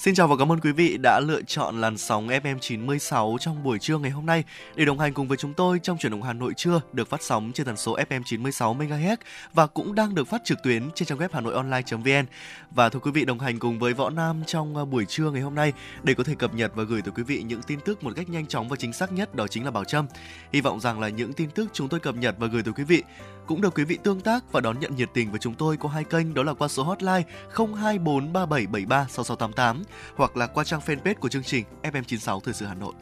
Xin chào và cảm ơn quý vị đã lựa chọn làn sóng FM 96 trong buổi trưa ngày hôm nay để đồng hành cùng với chúng tôi trong chuyển động Hà Nội trưa được phát sóng trên tần số FM 96 MHz và cũng đang được phát trực tuyến trên trang web hanoionline.vn. Và thưa quý vị, đồng hành cùng với Võ Nam trong à, buổi trưa ngày hôm nay để có thể cập nhật và gửi tới quý vị những tin tức một cách nhanh chóng và chính xác nhất đó chính là Bảo Trâm. Hy vọng rằng là những tin tức chúng tôi cập nhật và gửi tới quý vị cũng được quý vị tương tác và đón nhận nhiệt tình với chúng tôi qua hai kênh đó là qua số hotline 02437736688 hoặc là qua trang fanpage của chương trình FM96 Thời sự Hà Nội.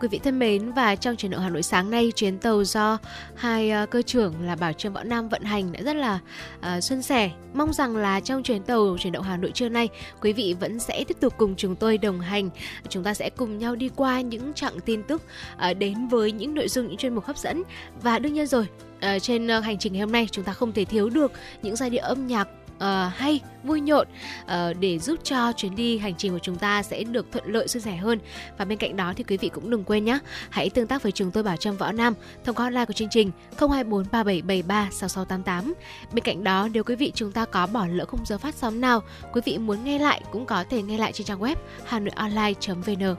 Quý vị thân mến và trong chuyển động Hà Nội sáng nay chuyến tàu do hai uh, cơ trưởng là Bảo Trương Võ Nam vận hành đã rất là ờ, uh, xuân sẻ. Mong rằng là trong chuyến tàu chuyển động Hà Nội trưa nay quý vị vẫn sẽ tiếp tục cùng chúng tôi đồng hành. Chúng ta sẽ cùng nhau đi qua những chặng tin tức uh, đến với những nội dung những chuyên mục hấp dẫn và đương nhiên rồi uh, trên uh, hành trình ngày hôm nay chúng ta không thể thiếu được những giai điệu âm nhạc uh, hay vui nhộn uh, để giúp cho chuyến đi hành trình của chúng ta sẽ được thuận lợi suôn sẻ hơn và bên cạnh đó thì quý vị cũng đừng quên nhé hãy tương tác với chúng tôi bảo trâm võ nam thông qua hotline của chương trình 02437736688 bên cạnh đó nếu quý vị chúng ta có bỏ lỡ khung giờ phát sóng nào quý vị muốn nghe lại cũng có thể nghe lại trên trang web hanoionline.vn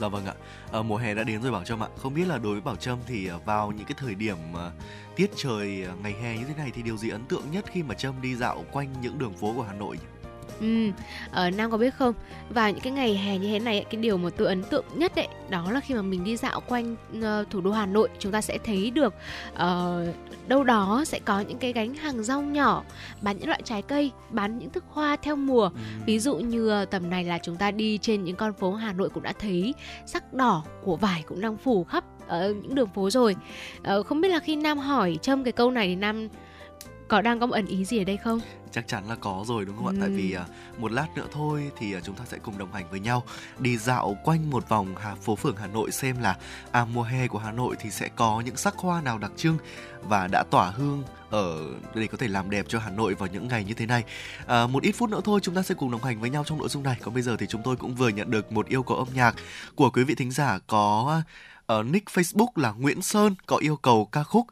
Dạ vâng ạ. À, mùa hè đã đến rồi Bảo Trâm ạ. Không biết là đối với Bảo Trâm thì vào những cái thời điểm uh, tiết trời ngày hè như thế này thì điều gì ấn tượng nhất khi mà Trâm đi dạo quanh những đường phố của Hà Nội nhỉ? Ừ, ở Nam có biết không? Vào những cái ngày hè như thế này cái điều mà tôi ấn tượng nhất đấy đó là khi mà mình đi dạo quanh uh, thủ đô Hà Nội chúng ta sẽ thấy được uh, đâu đó sẽ có những cái gánh hàng rau nhỏ bán những loại trái cây, bán những thức hoa theo mùa. Ừ. Ví dụ như tầm này là chúng ta đi trên những con phố Hà Nội cũng đã thấy sắc đỏ của vải cũng đang phủ khắp ở những đường phố rồi. Uh, không biết là khi Nam hỏi Trâm cái câu này thì Nam có đang có một ẩn ý gì ở đây không? chắc chắn là có rồi đúng không ừ. ạ tại vì uh, một lát nữa thôi thì uh, chúng ta sẽ cùng đồng hành với nhau đi dạo quanh một vòng hà phố phường Hà Nội xem là à mùa hè của Hà Nội thì sẽ có những sắc hoa nào đặc trưng và đã tỏa hương ở để có thể làm đẹp cho Hà Nội vào những ngày như thế này. À, một ít phút nữa thôi chúng ta sẽ cùng đồng hành với nhau trong nội dung này. Còn bây giờ thì chúng tôi cũng vừa nhận được một yêu cầu âm nhạc của quý vị thính giả có uh, nick Facebook là Nguyễn Sơn có yêu cầu ca khúc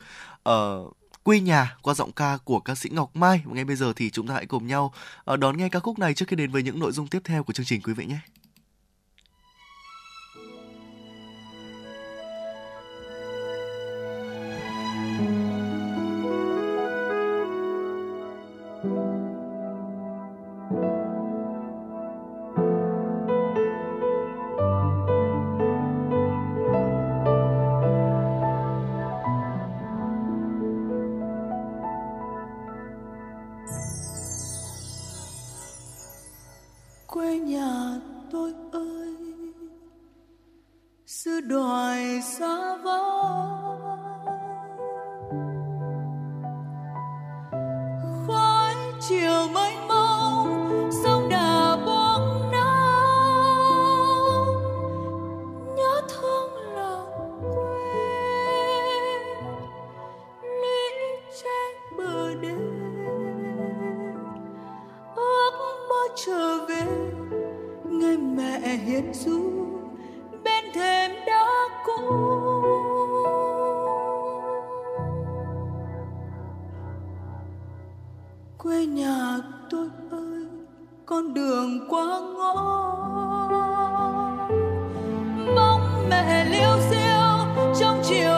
uh, quê nhà qua giọng ca của ca sĩ Ngọc Mai. Và ngay bây giờ thì chúng ta hãy cùng nhau ờ, đón nghe ca khúc này trước khi đến với những nội dung tiếp theo của chương trình quý vị nhé. quê nhà tôi ơi. Xưa đòi xa vắng khói chiều mây mông sông đà bóng nắng, nhớ thương lòng quê lũy trên bờ đê. Ước mơ trở về mẹ hiền du bên thềm đó cũ. Quê nhà tôi ơi, con đường quá ngõ. Mong mẹ liêu xiêu trong chiều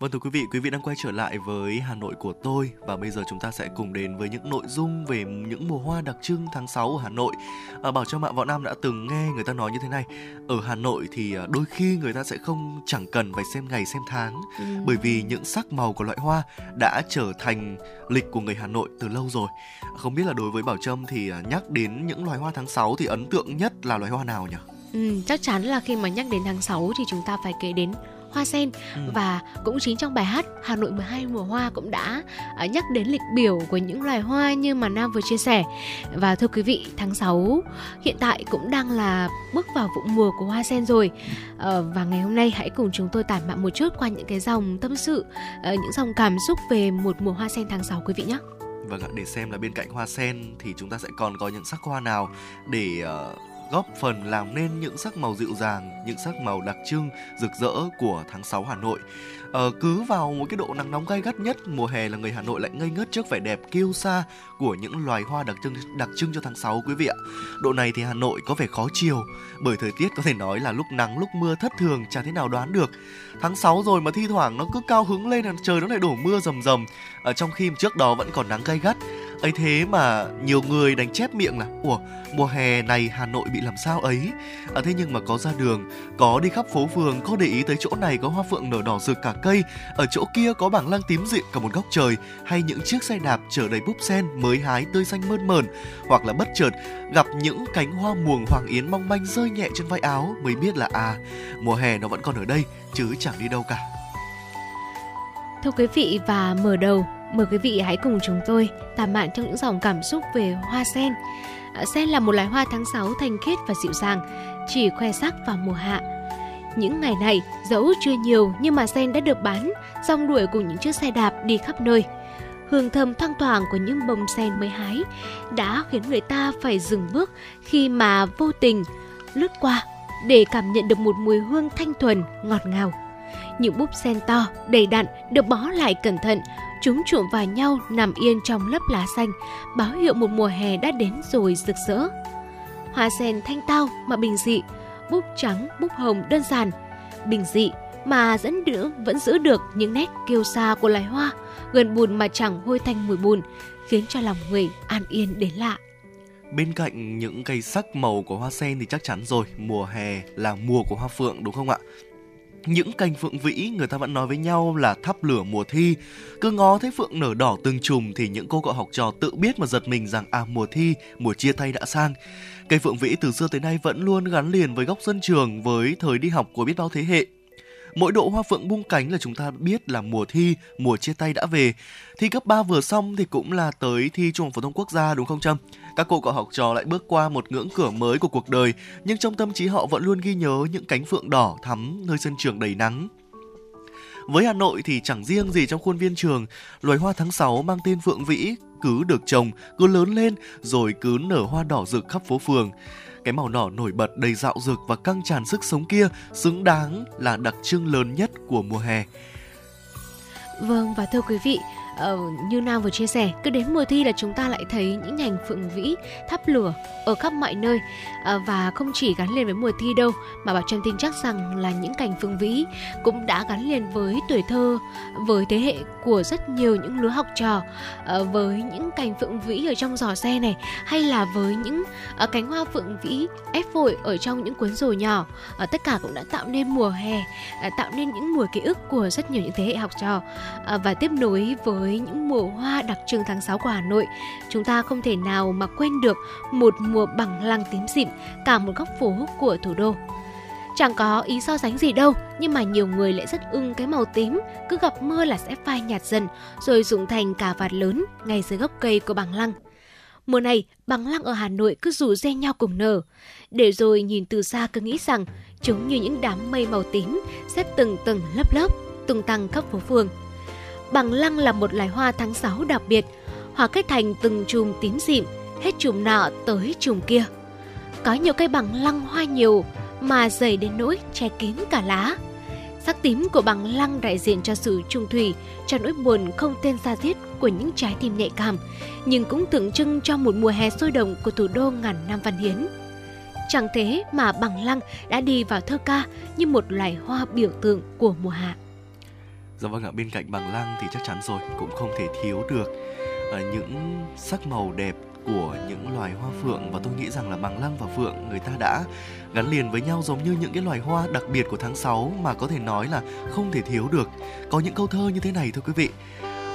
Vâng thưa quý vị, quý vị đang quay trở lại với Hà Nội của tôi và bây giờ chúng ta sẽ cùng đến với những nội dung về những mùa hoa đặc trưng tháng 6 ở Hà Nội. À, bảo cho bạn Võ Nam đã từng nghe người ta nói như thế này, ở Hà Nội thì à, đôi khi người ta sẽ không chẳng cần phải xem ngày xem tháng ừ. bởi vì những sắc màu của loại hoa đã trở thành lịch của người Hà Nội từ lâu rồi. Không biết là đối với Bảo Trâm thì à, nhắc đến những loài hoa tháng 6 thì ấn tượng nhất là loài hoa nào nhỉ? Ừ, chắc chắn là khi mà nhắc đến tháng 6 thì chúng ta phải kể đến hoa sen ừ. và cũng chính trong bài hát Hà Nội 12 mùa hoa cũng đã uh, nhắc đến lịch biểu của những loài hoa như mà Nam vừa chia sẻ. Và thưa quý vị, tháng 6 hiện tại cũng đang là bước vào vụ mùa của hoa sen rồi. Uh, và ngày hôm nay hãy cùng chúng tôi tản mạn một chút qua những cái dòng tâm sự, uh, những dòng cảm xúc về một mùa hoa sen tháng 6 quý vị nhé. Vâng ạ, để xem là bên cạnh hoa sen thì chúng ta sẽ còn có những sắc hoa nào để uh, góp phần làm nên những sắc màu dịu dàng, những sắc màu đặc trưng, rực rỡ của tháng 6 Hà Nội. Ờ, cứ vào một cái độ nắng nóng gay gắt nhất mùa hè là người Hà Nội lại ngây ngất trước vẻ đẹp kiêu sa của những loài hoa đặc trưng đặc trưng cho tháng 6 quý vị ạ. Độ này thì Hà Nội có vẻ khó chiều bởi thời tiết có thể nói là lúc nắng lúc mưa thất thường chả thế nào đoán được. Tháng 6 rồi mà thi thoảng nó cứ cao hứng lên là trời nó lại đổ mưa rầm rầm. Ở trong khi trước đó vẫn còn nắng gay gắt ấy thế mà nhiều người đánh chép miệng là ủa mùa hè này hà nội bị làm sao ấy à, thế nhưng mà có ra đường có đi khắp phố phường có để ý tới chỗ này có hoa phượng nở đỏ rực cả cây ở chỗ kia có bảng lăng tím dịu cả một góc trời hay những chiếc xe đạp chở đầy búp sen mới hái tươi xanh mơn mởn hoặc là bất chợt gặp những cánh hoa muồng hoàng yến mong manh rơi nhẹ trên vai áo mới biết là à mùa hè nó vẫn còn ở đây chứ chẳng đi đâu cả Thưa quý vị và mở đầu Mời quý vị hãy cùng chúng tôi tạm mạn trong những dòng cảm xúc về hoa sen. Ờ, sen là một loài hoa tháng 6 thanh khiết và dịu dàng, chỉ khoe sắc vào mùa hạ. Những ngày này, dẫu chưa nhiều nhưng mà sen đã được bán, rong đuổi cùng những chiếc xe đạp đi khắp nơi. hương thơm thoang thoảng của những bông sen mới hái đã khiến người ta phải dừng bước khi mà vô tình lướt qua để cảm nhận được một mùi hương thanh thuần, ngọt ngào. Những búp sen to, đầy đặn được bó lại cẩn thận, chúng trụm vào nhau nằm yên trong lớp lá xanh, báo hiệu một mùa hè đã đến rồi rực rỡ. Hoa sen thanh tao mà bình dị, búp trắng, búp hồng đơn giản, bình dị mà dẫn đỡ vẫn giữ được những nét kiêu sa của loài hoa, gần bùn mà chẳng hôi thanh mùi bùn, khiến cho lòng người an yên đến lạ. Bên cạnh những cây sắc màu của hoa sen thì chắc chắn rồi, mùa hè là mùa của hoa phượng đúng không ạ? Những cành phượng vĩ người ta vẫn nói với nhau là thắp lửa mùa thi cứ ngó thấy phượng nở đỏ từng chùm thì những cô cậu học trò tự biết mà giật mình rằng à mùa thi mùa chia tay đã sang cây phượng vĩ từ xưa tới nay vẫn luôn gắn liền với góc sân trường với thời đi học của biết bao thế hệ Mỗi độ hoa phượng bung cánh là chúng ta biết là mùa thi, mùa chia tay đã về. Thi cấp 3 vừa xong thì cũng là tới thi Trung học phổ thông quốc gia đúng không Trâm? Các cô cậu học trò lại bước qua một ngưỡng cửa mới của cuộc đời, nhưng trong tâm trí họ vẫn luôn ghi nhớ những cánh phượng đỏ thắm nơi sân trường đầy nắng. Với Hà Nội thì chẳng riêng gì trong khuôn viên trường, loài hoa tháng 6 mang tên Phượng Vĩ cứ được trồng, cứ lớn lên rồi cứ nở hoa đỏ rực khắp phố phường. Cái màu đỏ nổi bật đầy dạo dực và căng tràn sức sống kia xứng đáng là đặc trưng lớn nhất của mùa hè. Vâng và thưa quý vị, uh, như Nam vừa chia sẻ, cứ đến mùa thi là chúng ta lại thấy những nhành phượng vĩ thắp lửa ở khắp mọi nơi. Uh, và không chỉ gắn liền với mùa thi đâu mà Bảo Trâm tin chắc rằng là những cành phượng vĩ cũng đã gắn liền với tuổi thơ, với thế hệ của rất nhiều những lứa học trò, uh, với những cành phượng vĩ ở trong giỏ xe này hay là với những uh, cánh hoa phượng vĩ ép vội ở trong những cuốn rổ nhỏ, uh, tất cả cũng đã tạo nên mùa hè, uh, tạo nên những mùa ký ức của rất nhiều những thế hệ học trò. Uh, và tiếp nối với với những mùa hoa đặc trưng tháng 6 của Hà Nội, chúng ta không thể nào mà quên được một mùa bằng lăng tím xịn cả một góc phố của thủ đô. Chẳng có ý so sánh gì đâu, nhưng mà nhiều người lại rất ưng cái màu tím, cứ gặp mưa là sẽ phai nhạt dần, rồi dụng thành cả vạt lớn ngay dưới gốc cây của bằng lăng. Mùa này, bằng lăng ở Hà Nội cứ rủ re nhau cùng nở. Để rồi nhìn từ xa cứ nghĩ rằng chúng như những đám mây màu tím xếp từng tầng lớp lớp, tung tăng khắp phố phường. Bằng lăng là một loài hoa tháng 6 đặc biệt, hoa kết thành từng chùm tím dịm, hết chùm nọ tới chùm kia. Có nhiều cây bằng lăng hoa nhiều mà dày đến nỗi che kín cả lá. Sắc tím của bằng lăng đại diện cho sự trung thủy, cho nỗi buồn không tên xa diết của những trái tim nhạy cảm, nhưng cũng tượng trưng cho một mùa hè sôi động của thủ đô ngàn năm văn hiến. Chẳng thế mà bằng lăng đã đi vào thơ ca như một loài hoa biểu tượng của mùa hạ. Dạ vâng ạ, bên cạnh bằng lăng thì chắc chắn rồi cũng không thể thiếu được à, những sắc màu đẹp của những loài hoa phượng và tôi nghĩ rằng là bằng lăng và phượng người ta đã gắn liền với nhau giống như những cái loài hoa đặc biệt của tháng 6 mà có thể nói là không thể thiếu được. Có những câu thơ như thế này thưa quý vị.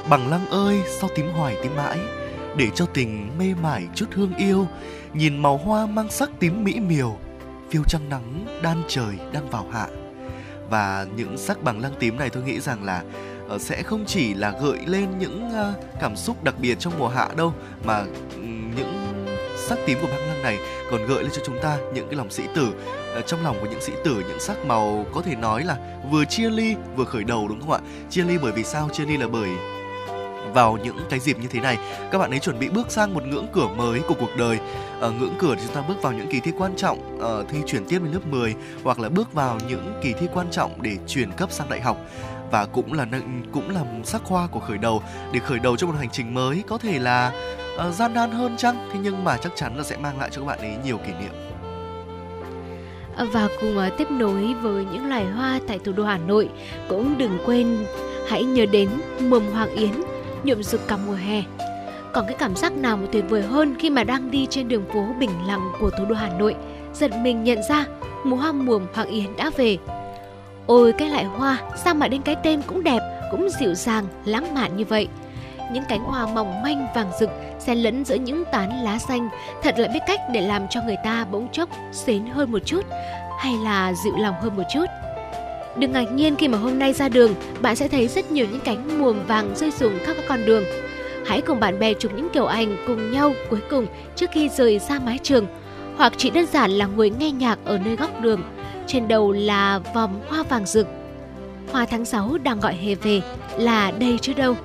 Bằng lăng ơi, sao tím hoài tím mãi, để cho tình mê mải chút hương yêu, nhìn màu hoa mang sắc tím mỹ miều, phiêu trăng nắng đan trời đang vào hạ và những sắc bằng lăng tím này tôi nghĩ rằng là ờ, sẽ không chỉ là gợi lên những ờ, cảm xúc đặc biệt trong mùa hạ đâu, mà ừ, những sắc tím của băng lăng này còn gợi lên cho chúng ta những cái lòng sĩ tử. Ờ, trong lòng của những sĩ tử, những sắc màu có thể nói là vừa chia ly, vừa khởi đầu, đúng không ạ? Chia ly bởi vì sao? Chia ly là bởi vào những cái dịp như thế này. Các bạn ấy chuẩn bị bước sang một ngưỡng cửa mới của cuộc đời. Ở ngưỡng cửa thì chúng ta bước vào những kỳ thi quan trọng uh, thi chuyển tiếp lên lớp 10 hoặc là bước vào những kỳ thi quan trọng để chuyển cấp sang đại học. Và cũng là cũng là sắc hoa của khởi đầu. Để khởi đầu cho một hành trình mới có thể là uh, gian nan hơn chăng? Thế nhưng mà chắc chắn là sẽ mang lại cho các bạn ấy nhiều kỷ niệm. Và cùng uh, tiếp nối với những loài hoa tại thủ đô Hà Nội cũng đừng quên hãy nhớ đến mầm hoàng yến nhuộm rực cả mùa hè. Còn cái cảm giác nào mà tuyệt vời hơn khi mà đang đi trên đường phố bình lặng của thủ đô Hà Nội, giật mình nhận ra mùa hoa mùa Hoàng Yến đã về. Ôi cái loại hoa, sao mà đến cái tên cũng đẹp, cũng dịu dàng, lãng mạn như vậy. Những cánh hoa mỏng manh vàng rực xen lẫn giữa những tán lá xanh thật là biết cách để làm cho người ta bỗng chốc xến hơn một chút hay là dịu lòng hơn một chút. Đừng ngạc nhiên khi mà hôm nay ra đường, bạn sẽ thấy rất nhiều những cánh muồng vàng rơi rụng khắp các con đường. Hãy cùng bạn bè chụp những kiểu ảnh cùng nhau cuối cùng trước khi rời xa mái trường. Hoặc chỉ đơn giản là ngồi nghe nhạc ở nơi góc đường, trên đầu là vòng hoa vàng rực. Hoa tháng 6 đang gọi hè về là đây chứ đâu.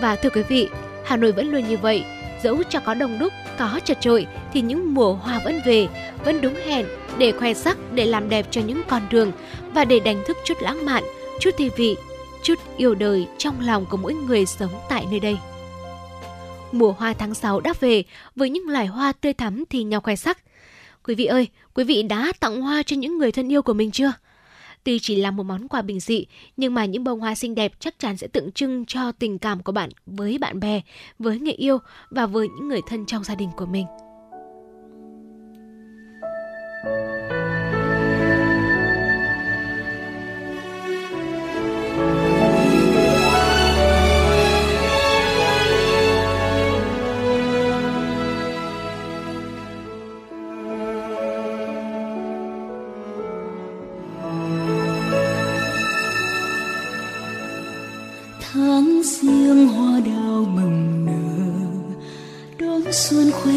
Và thưa quý vị, Hà Nội vẫn luôn như vậy, dẫu cho có đông đúc, có chật trội thì những mùa hoa vẫn về, vẫn đúng hẹn để khoe sắc, để làm đẹp cho những con đường và để đánh thức chút lãng mạn, chút thi vị, chút yêu đời trong lòng của mỗi người sống tại nơi đây. Mùa hoa tháng 6 đã về với những loài hoa tươi thắm thì nhau khoe sắc. Quý vị ơi, quý vị đã tặng hoa cho những người thân yêu của mình chưa? Tuy chỉ là một món quà bình dị, nhưng mà những bông hoa xinh đẹp chắc chắn sẽ tượng trưng cho tình cảm của bạn với bạn bè, với người yêu và với những người thân trong gia đình của mình.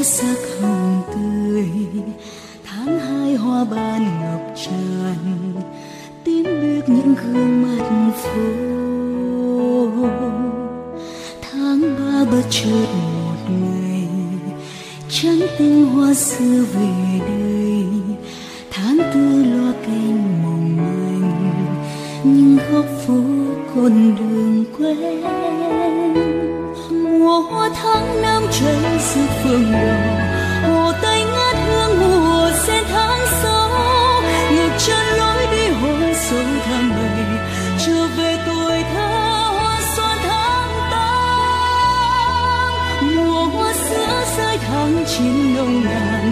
Sắc hồng tươi. Tháng hai hoa ban ngập tràn tím biếc những gương mặt phố. Tháng ba bất chợt một ngày, trắng tinh hoa xưa về đây. Tháng tư loa canh mong manh, nhưng góc phố con đường quen mùa hoa tháng năm cháy giữa phương đỏ hồ tây ngát hương, mùa sen tháng sáu. Ngược chân lối đi hoa sâu tháng bảy, trở về tuổi thơ hoa xuân tháng tám. Mùa hoa sữa rơi tháng chín nồng nàn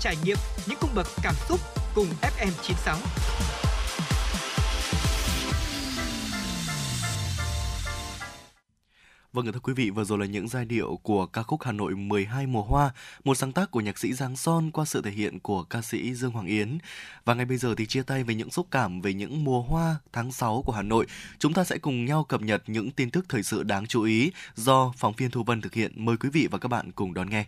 trải nghiệm những cung bậc cảm xúc cùng FM 96. Vâng thưa quý vị, vừa rồi là những giai điệu của ca khúc Hà Nội 12 mùa hoa, một sáng tác của nhạc sĩ Giang Son qua sự thể hiện của ca sĩ Dương Hoàng Yến. Và ngay bây giờ thì chia tay với những xúc cảm về những mùa hoa tháng 6 của Hà Nội. Chúng ta sẽ cùng nhau cập nhật những tin tức thời sự đáng chú ý do phóng viên Thu Vân thực hiện. Mời quý vị và các bạn cùng đón nghe.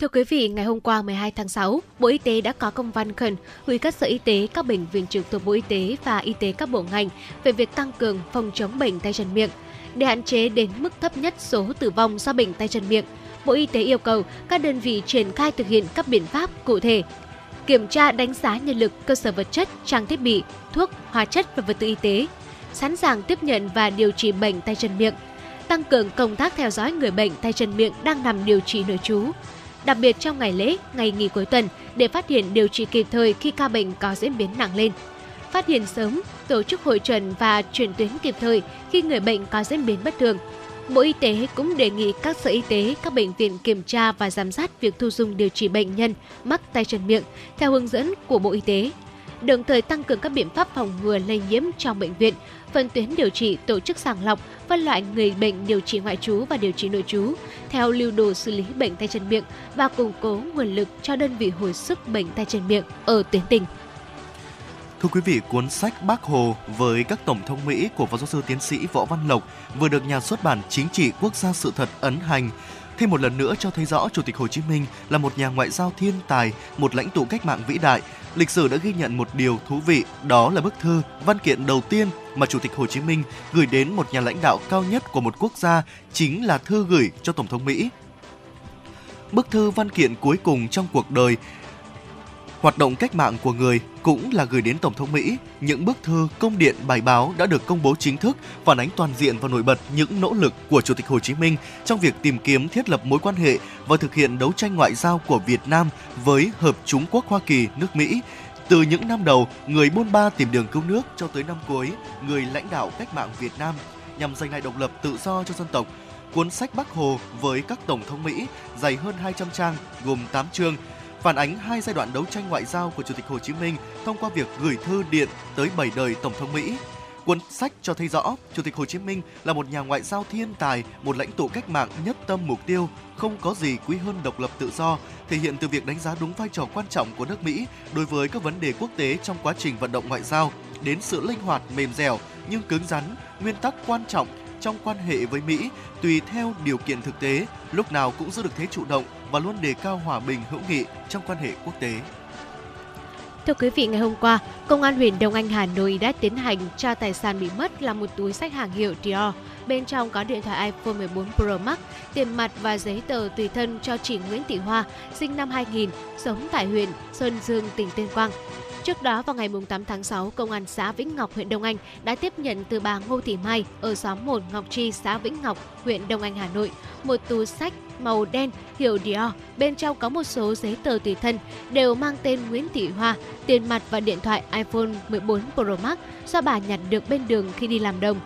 Thưa quý vị, ngày hôm qua 12 tháng 6, Bộ Y tế đã có công văn khẩn gửi các sở y tế, các bệnh viện trực thuộc Bộ Y tế và y tế các bộ ngành về việc tăng cường phòng chống bệnh tay chân miệng để hạn chế đến mức thấp nhất số tử vong do bệnh tay chân miệng. Bộ Y tế yêu cầu các đơn vị triển khai thực hiện các biện pháp cụ thể kiểm tra đánh giá nhân lực, cơ sở vật chất, trang thiết bị, thuốc, hóa chất và vật tư y tế, sẵn sàng tiếp nhận và điều trị bệnh tay chân miệng, tăng cường công tác theo dõi người bệnh tay chân miệng đang nằm điều trị nội trú, đặc biệt trong ngày lễ, ngày nghỉ cuối tuần để phát hiện điều trị kịp thời khi ca bệnh có diễn biến nặng lên. Phát hiện sớm, tổ chức hội trần và chuyển tuyến kịp thời khi người bệnh có diễn biến bất thường. Bộ Y tế cũng đề nghị các sở y tế, các bệnh viện kiểm tra và giám sát việc thu dung điều trị bệnh nhân mắc tay chân miệng theo hướng dẫn của Bộ Y tế, đồng thời tăng cường các biện pháp phòng ngừa lây nhiễm trong bệnh viện, phân tuyến điều trị, tổ chức sàng lọc, phân loại người bệnh điều trị ngoại trú và điều trị nội trú theo lưu đồ xử lý bệnh tay chân miệng và củng cố nguồn lực cho đơn vị hồi sức bệnh tay chân miệng ở tuyến tỉnh. Thưa quý vị, cuốn sách Bác Hồ với các tổng thống Mỹ của Phó giáo sư tiến sĩ Võ Văn Lộc vừa được nhà xuất bản Chính trị Quốc gia sự thật ấn hành thêm một lần nữa cho thấy rõ Chủ tịch Hồ Chí Minh là một nhà ngoại giao thiên tài, một lãnh tụ cách mạng vĩ đại. Lịch sử đã ghi nhận một điều thú vị, đó là bức thư, văn kiện đầu tiên mà Chủ tịch Hồ Chí Minh gửi đến một nhà lãnh đạo cao nhất của một quốc gia chính là thư gửi cho Tổng thống Mỹ. Bức thư văn kiện cuối cùng trong cuộc đời Hoạt động cách mạng của người cũng là gửi đến Tổng thống Mỹ những bức thư, công điện, bài báo đã được công bố chính thức phản ánh toàn diện và nổi bật những nỗ lực của Chủ tịch Hồ Chí Minh trong việc tìm kiếm thiết lập mối quan hệ và thực hiện đấu tranh ngoại giao của Việt Nam với Hợp Trung Quốc Hoa Kỳ, nước Mỹ. Từ những năm đầu, người buôn ba tìm đường cứu nước cho tới năm cuối, người lãnh đạo cách mạng Việt Nam nhằm giành lại độc lập tự do cho dân tộc. Cuốn sách Bắc Hồ với các tổng thống Mỹ dày hơn 200 trang, gồm 8 chương, phản ánh hai giai đoạn đấu tranh ngoại giao của Chủ tịch Hồ Chí Minh thông qua việc gửi thư điện tới bảy đời Tổng thống Mỹ. Cuốn sách cho thấy rõ Chủ tịch Hồ Chí Minh là một nhà ngoại giao thiên tài, một lãnh tụ cách mạng nhất tâm mục tiêu, không có gì quý hơn độc lập tự do, thể hiện từ việc đánh giá đúng vai trò quan trọng của nước Mỹ đối với các vấn đề quốc tế trong quá trình vận động ngoại giao, đến sự linh hoạt mềm dẻo nhưng cứng rắn, nguyên tắc quan trọng trong quan hệ với Mỹ tùy theo điều kiện thực tế, lúc nào cũng giữ được thế chủ động và luôn đề cao hòa bình hữu nghị trong quan hệ quốc tế. Thưa quý vị, ngày hôm qua, Công an huyện Đông Anh, Hà Nội đã tiến hành trao tài sản bị mất là một túi sách hàng hiệu Dior. Bên trong có điện thoại iPhone 14 Pro Max, tiền mặt và giấy tờ tùy thân cho chị Nguyễn Thị Hoa, sinh năm 2000, sống tại huyện Sơn Dương, tỉnh Tuyên Quang. Trước đó vào ngày 8 tháng 6, Công an xã Vĩnh Ngọc, huyện Đông Anh đã tiếp nhận từ bà Ngô Thị Mai ở xóm 1 Ngọc Tri, xã Vĩnh Ngọc, huyện Đông Anh, Hà Nội, một túi sách màu đen hiệu Dior. Bên trong có một số giấy tờ tùy thân đều mang tên Nguyễn Thị Hoa, tiền mặt và điện thoại iPhone 14 Pro Max do bà nhặt được bên đường khi đi làm đồng.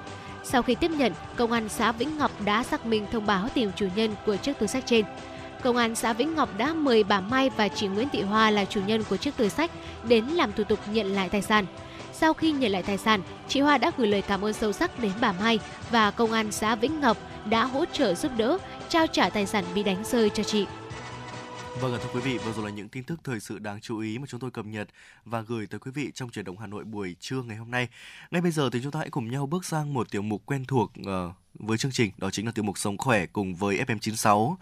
Sau khi tiếp nhận, Công an xã Vĩnh Ngọc đã xác minh thông báo tìm chủ nhân của chiếc túi sách trên. Công an xã Vĩnh Ngọc đã mời bà Mai và chị Nguyễn Thị Hoa là chủ nhân của chiếc túi sách đến làm thủ tục nhận lại tài sản. Sau khi nhận lại tài sản, chị Hoa đã gửi lời cảm ơn sâu sắc đến bà Mai và công an xã Vĩnh Ngọc đã hỗ trợ giúp đỡ, trao trả tài sản bị đánh rơi cho chị. Vâng thưa quý vị, vừa rồi là những tin tức thời sự đáng chú ý mà chúng tôi cập nhật và gửi tới quý vị trong chuyển động Hà Nội buổi trưa ngày hôm nay. Ngay bây giờ thì chúng ta hãy cùng nhau bước sang một tiểu mục quen thuộc uh, với chương trình đó chính là tiêu mục sống khỏe cùng với FM96.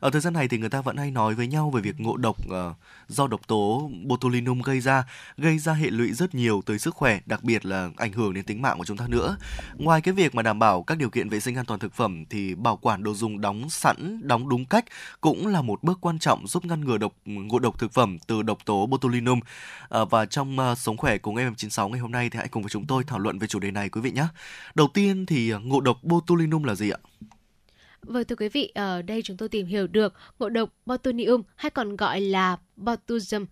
Ở thời gian này thì người ta vẫn hay nói với nhau về việc ngộ độc uh, do độc tố botulinum gây ra, gây ra hệ lụy rất nhiều tới sức khỏe, đặc biệt là ảnh hưởng đến tính mạng của chúng ta nữa. Ngoài cái việc mà đảm bảo các điều kiện vệ sinh an toàn thực phẩm thì bảo quản đồ dùng đóng sẵn, đóng đúng cách cũng là một bước quan trọng giúp ngăn ngừa độc ngộ độc thực phẩm từ độc tố botulinum. Uh, và trong uh, sống khỏe cùng FM96 ngày hôm nay thì hãy cùng với chúng tôi thảo luận về chủ đề này quý vị nhé. Đầu tiên thì uh, ngộ độc botulinum botulinum là gì ạ? Vâng thưa quý vị, ở đây chúng tôi tìm hiểu được ngộ độc botulinum hay còn gọi là botulism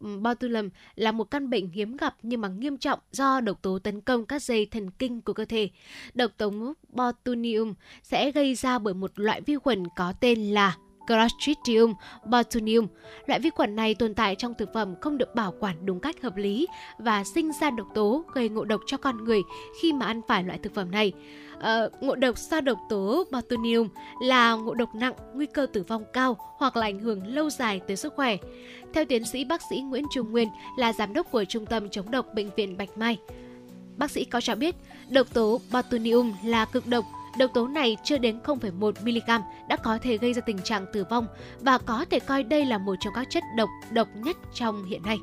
botulinum là một căn bệnh hiếm gặp nhưng mà nghiêm trọng do độc tố tấn công các dây thần kinh của cơ thể. Độc tố botulinum sẽ gây ra bởi một loại vi khuẩn có tên là Clostridium botulinum. Loại vi khuẩn này tồn tại trong thực phẩm không được bảo quản đúng cách hợp lý và sinh ra độc tố gây ngộ độc cho con người khi mà ăn phải loại thực phẩm này. Uh, ngộ độc do độc tố botulinum là ngộ độc nặng, nguy cơ tử vong cao hoặc là ảnh hưởng lâu dài tới sức khỏe. Theo tiến sĩ bác sĩ Nguyễn Trung Nguyên là giám đốc của Trung tâm chống độc Bệnh viện Bạch Mai, bác sĩ có cho biết độc tố botulinum là cực độc Độc tố này chưa đến 0,1 mg đã có thể gây ra tình trạng tử vong và có thể coi đây là một trong các chất độc độc nhất trong hiện nay.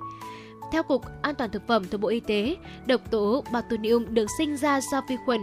Theo Cục An toàn Thực phẩm thuộc Bộ Y tế, độc tố botulinum được sinh ra do vi khuẩn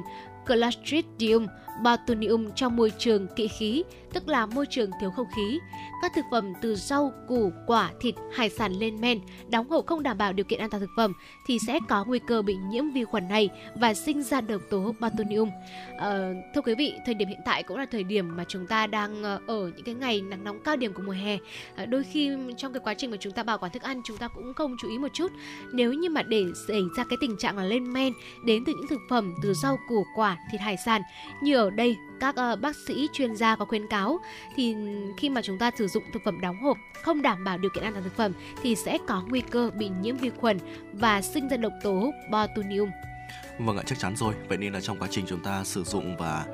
Clostridium Batonium trong môi trường kỵ khí, tức là môi trường thiếu không khí. Các thực phẩm từ rau, củ, quả, thịt, hải sản lên men, đóng hộp không đảm bảo điều kiện an toàn thực phẩm thì sẽ có nguy cơ bị nhiễm vi khuẩn này và sinh ra độc tố Batonium. À, ờ, thưa quý vị, thời điểm hiện tại cũng là thời điểm mà chúng ta đang ờ, ở những cái ngày nắng nóng cao điểm của mùa hè. À, đôi khi trong cái quá trình mà chúng ta bảo quản thức ăn chúng ta cũng không chú ý một chút. Nếu như mà để xảy ra cái tình trạng là lên men đến từ những thực phẩm từ rau, củ, quả, thịt, hải sản như ở ở đây các uh, bác sĩ chuyên gia có khuyến cáo thì khi mà chúng ta sử dụng thực phẩm đóng hộp không đảm bảo điều kiện an toàn thực phẩm thì sẽ có nguy cơ bị nhiễm vi khuẩn và sinh ra độc tố botulinum. Vâng ạ, chắc chắn rồi. Vậy nên là trong quá trình chúng ta sử dụng và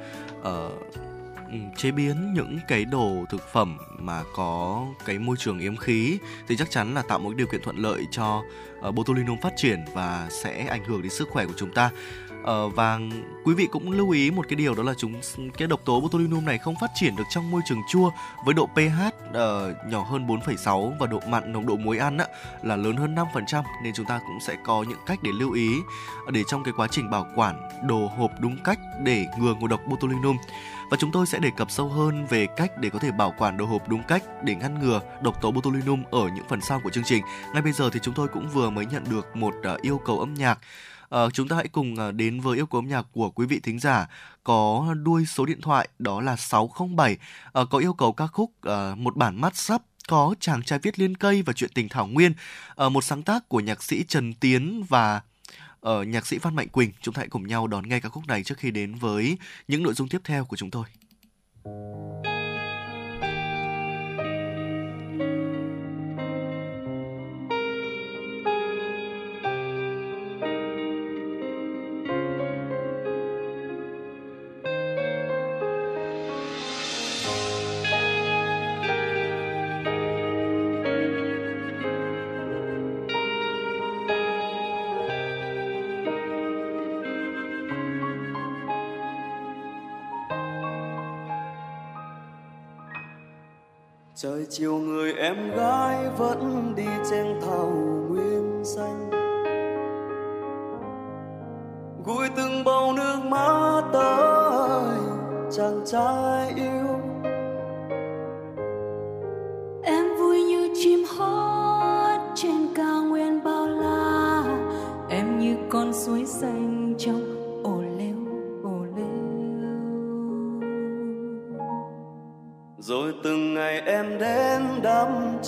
uh, chế biến những cái đồ thực phẩm mà có cái môi trường yếm khí thì chắc chắn là tạo một điều kiện thuận lợi cho uh, botulinum phát triển và sẽ ảnh hưởng đến sức khỏe của chúng ta. Ờ, và quý vị cũng lưu ý một cái điều đó là chúng cái độc tố botulinum này không phát triển được trong môi trường chua với độ pH uh, nhỏ hơn 4,6 và độ mặn nồng độ muối ăn á, là lớn hơn 5% nên chúng ta cũng sẽ có những cách để lưu ý ờ, để trong cái quá trình bảo quản đồ hộp đúng cách để ngừa ngộ độc botulinum và chúng tôi sẽ đề cập sâu hơn về cách để có thể bảo quản đồ hộp đúng cách để ngăn ngừa độc tố botulinum ở những phần sau của chương trình. Ngay bây giờ thì chúng tôi cũng vừa mới nhận được một ờ, yêu cầu âm nhạc Ờ, chúng ta hãy cùng ờ, đến với yêu cầu âm nhạc của quý vị thính giả. Có đuôi số điện thoại đó là 607 ờ, có yêu cầu ca khúc một bản mắt sắp có chàng trai viết liên cây và chuyện tình thảo nguyên. Uh, một sáng tác của nhạc sĩ Trần Tiến và uh, nhạc sĩ Phan Mạnh Quỳnh. Chúng ta hãy cùng nhau đón nghe ca khúc này trước khi đến với những nội dung tiếp theo của chúng tôi. Chiều người em gái vẫn đi trên thảo nguyên xanh. Gùi từng bầu nước mắt tới, chàng trai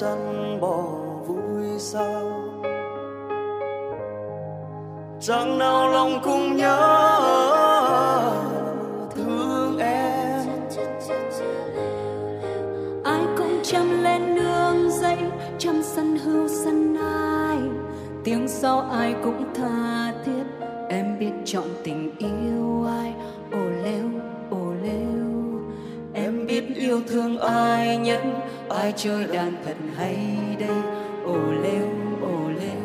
chăn bò vui sao? Chẳng nào lòng cũng nhớ thương em. Ai cũng chăm lên nương dây chăm sân hưu sân ai. Tiếng sau ai cũng tha thiết, em biết chọn tình yêu. Yêu thương ai nhất? Ai chơi đàn thật hay đây? Ồ lêu ồ lêu.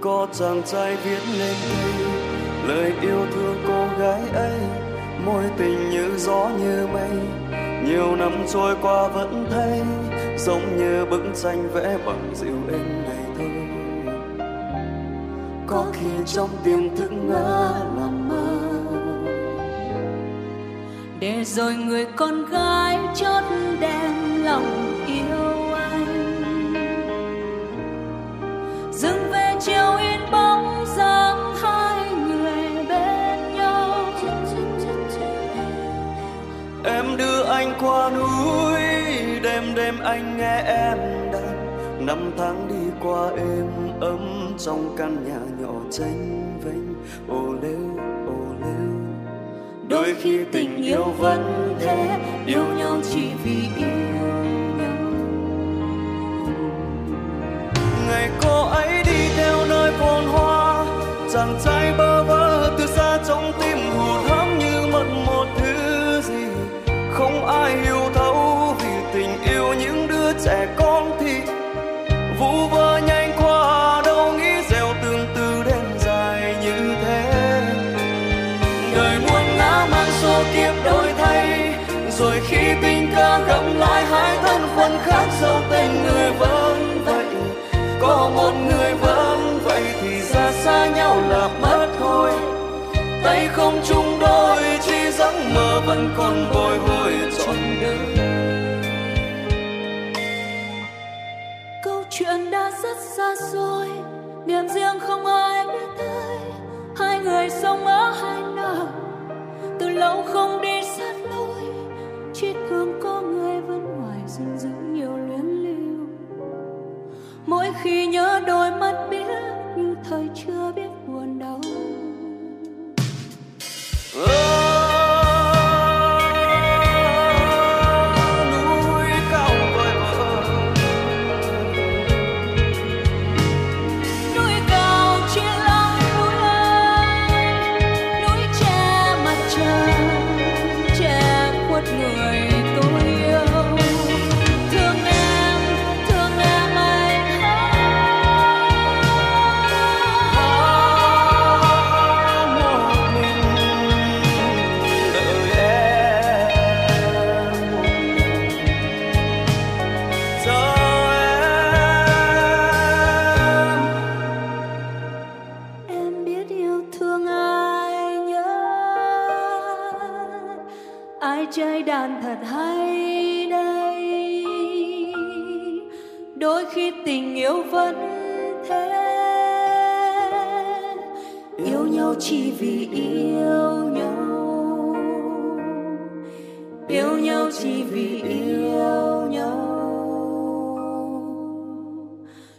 Có chàng trai viết lên đây, lời yêu thương cô gái ấy môi tình như gió như mây. Nhiều năm trôi qua vẫn thấy, giống như bức tranh vẽ bằng dịu êm này thôi có khi trong tiềm thức ngỡ để rồi người con gái chót đem lòng yêu anh. Dừng về chiều yên bóng dáng hai người bên nhau. Em đưa anh qua núi, đêm đêm anh nghe em đàn. Năm tháng đi qua êm ấm trong căn nhà nhỏ tranh vênh. Ô lêu lêu đôi khi tình yêu vẫn thế, yêu nhau chỉ vì yêu nhau. Ngày cô ấy đi theo nơi phồn hoa, chàng trai bơ vơ từ xa trong tim hụt hẫng như mất một thứ gì. Không ai hiểu tình gặp lại hai thân phận khác dấu tên người vẫn vậy. Có một người vẫn vậy thì ra xa nhau là mất thôi. Tay không chung đôi, chỉ giấc mơ vẫn còn bồi hồi trọn đời. Câu chuyện đã rất xa xôi, niềm riêng không ai biết tới. Hai người sống ở hai nơi, từ lâu không đi sát lối chỉ thương có người vẫn ngoài gìn giữ nhiều luyến lưu mỗi khi nhớ đôi mắt biết như thời chưa biết buồn đau oh. Chỉ vì yêu nhau. Yêu nhau chỉ vì yêu nhau.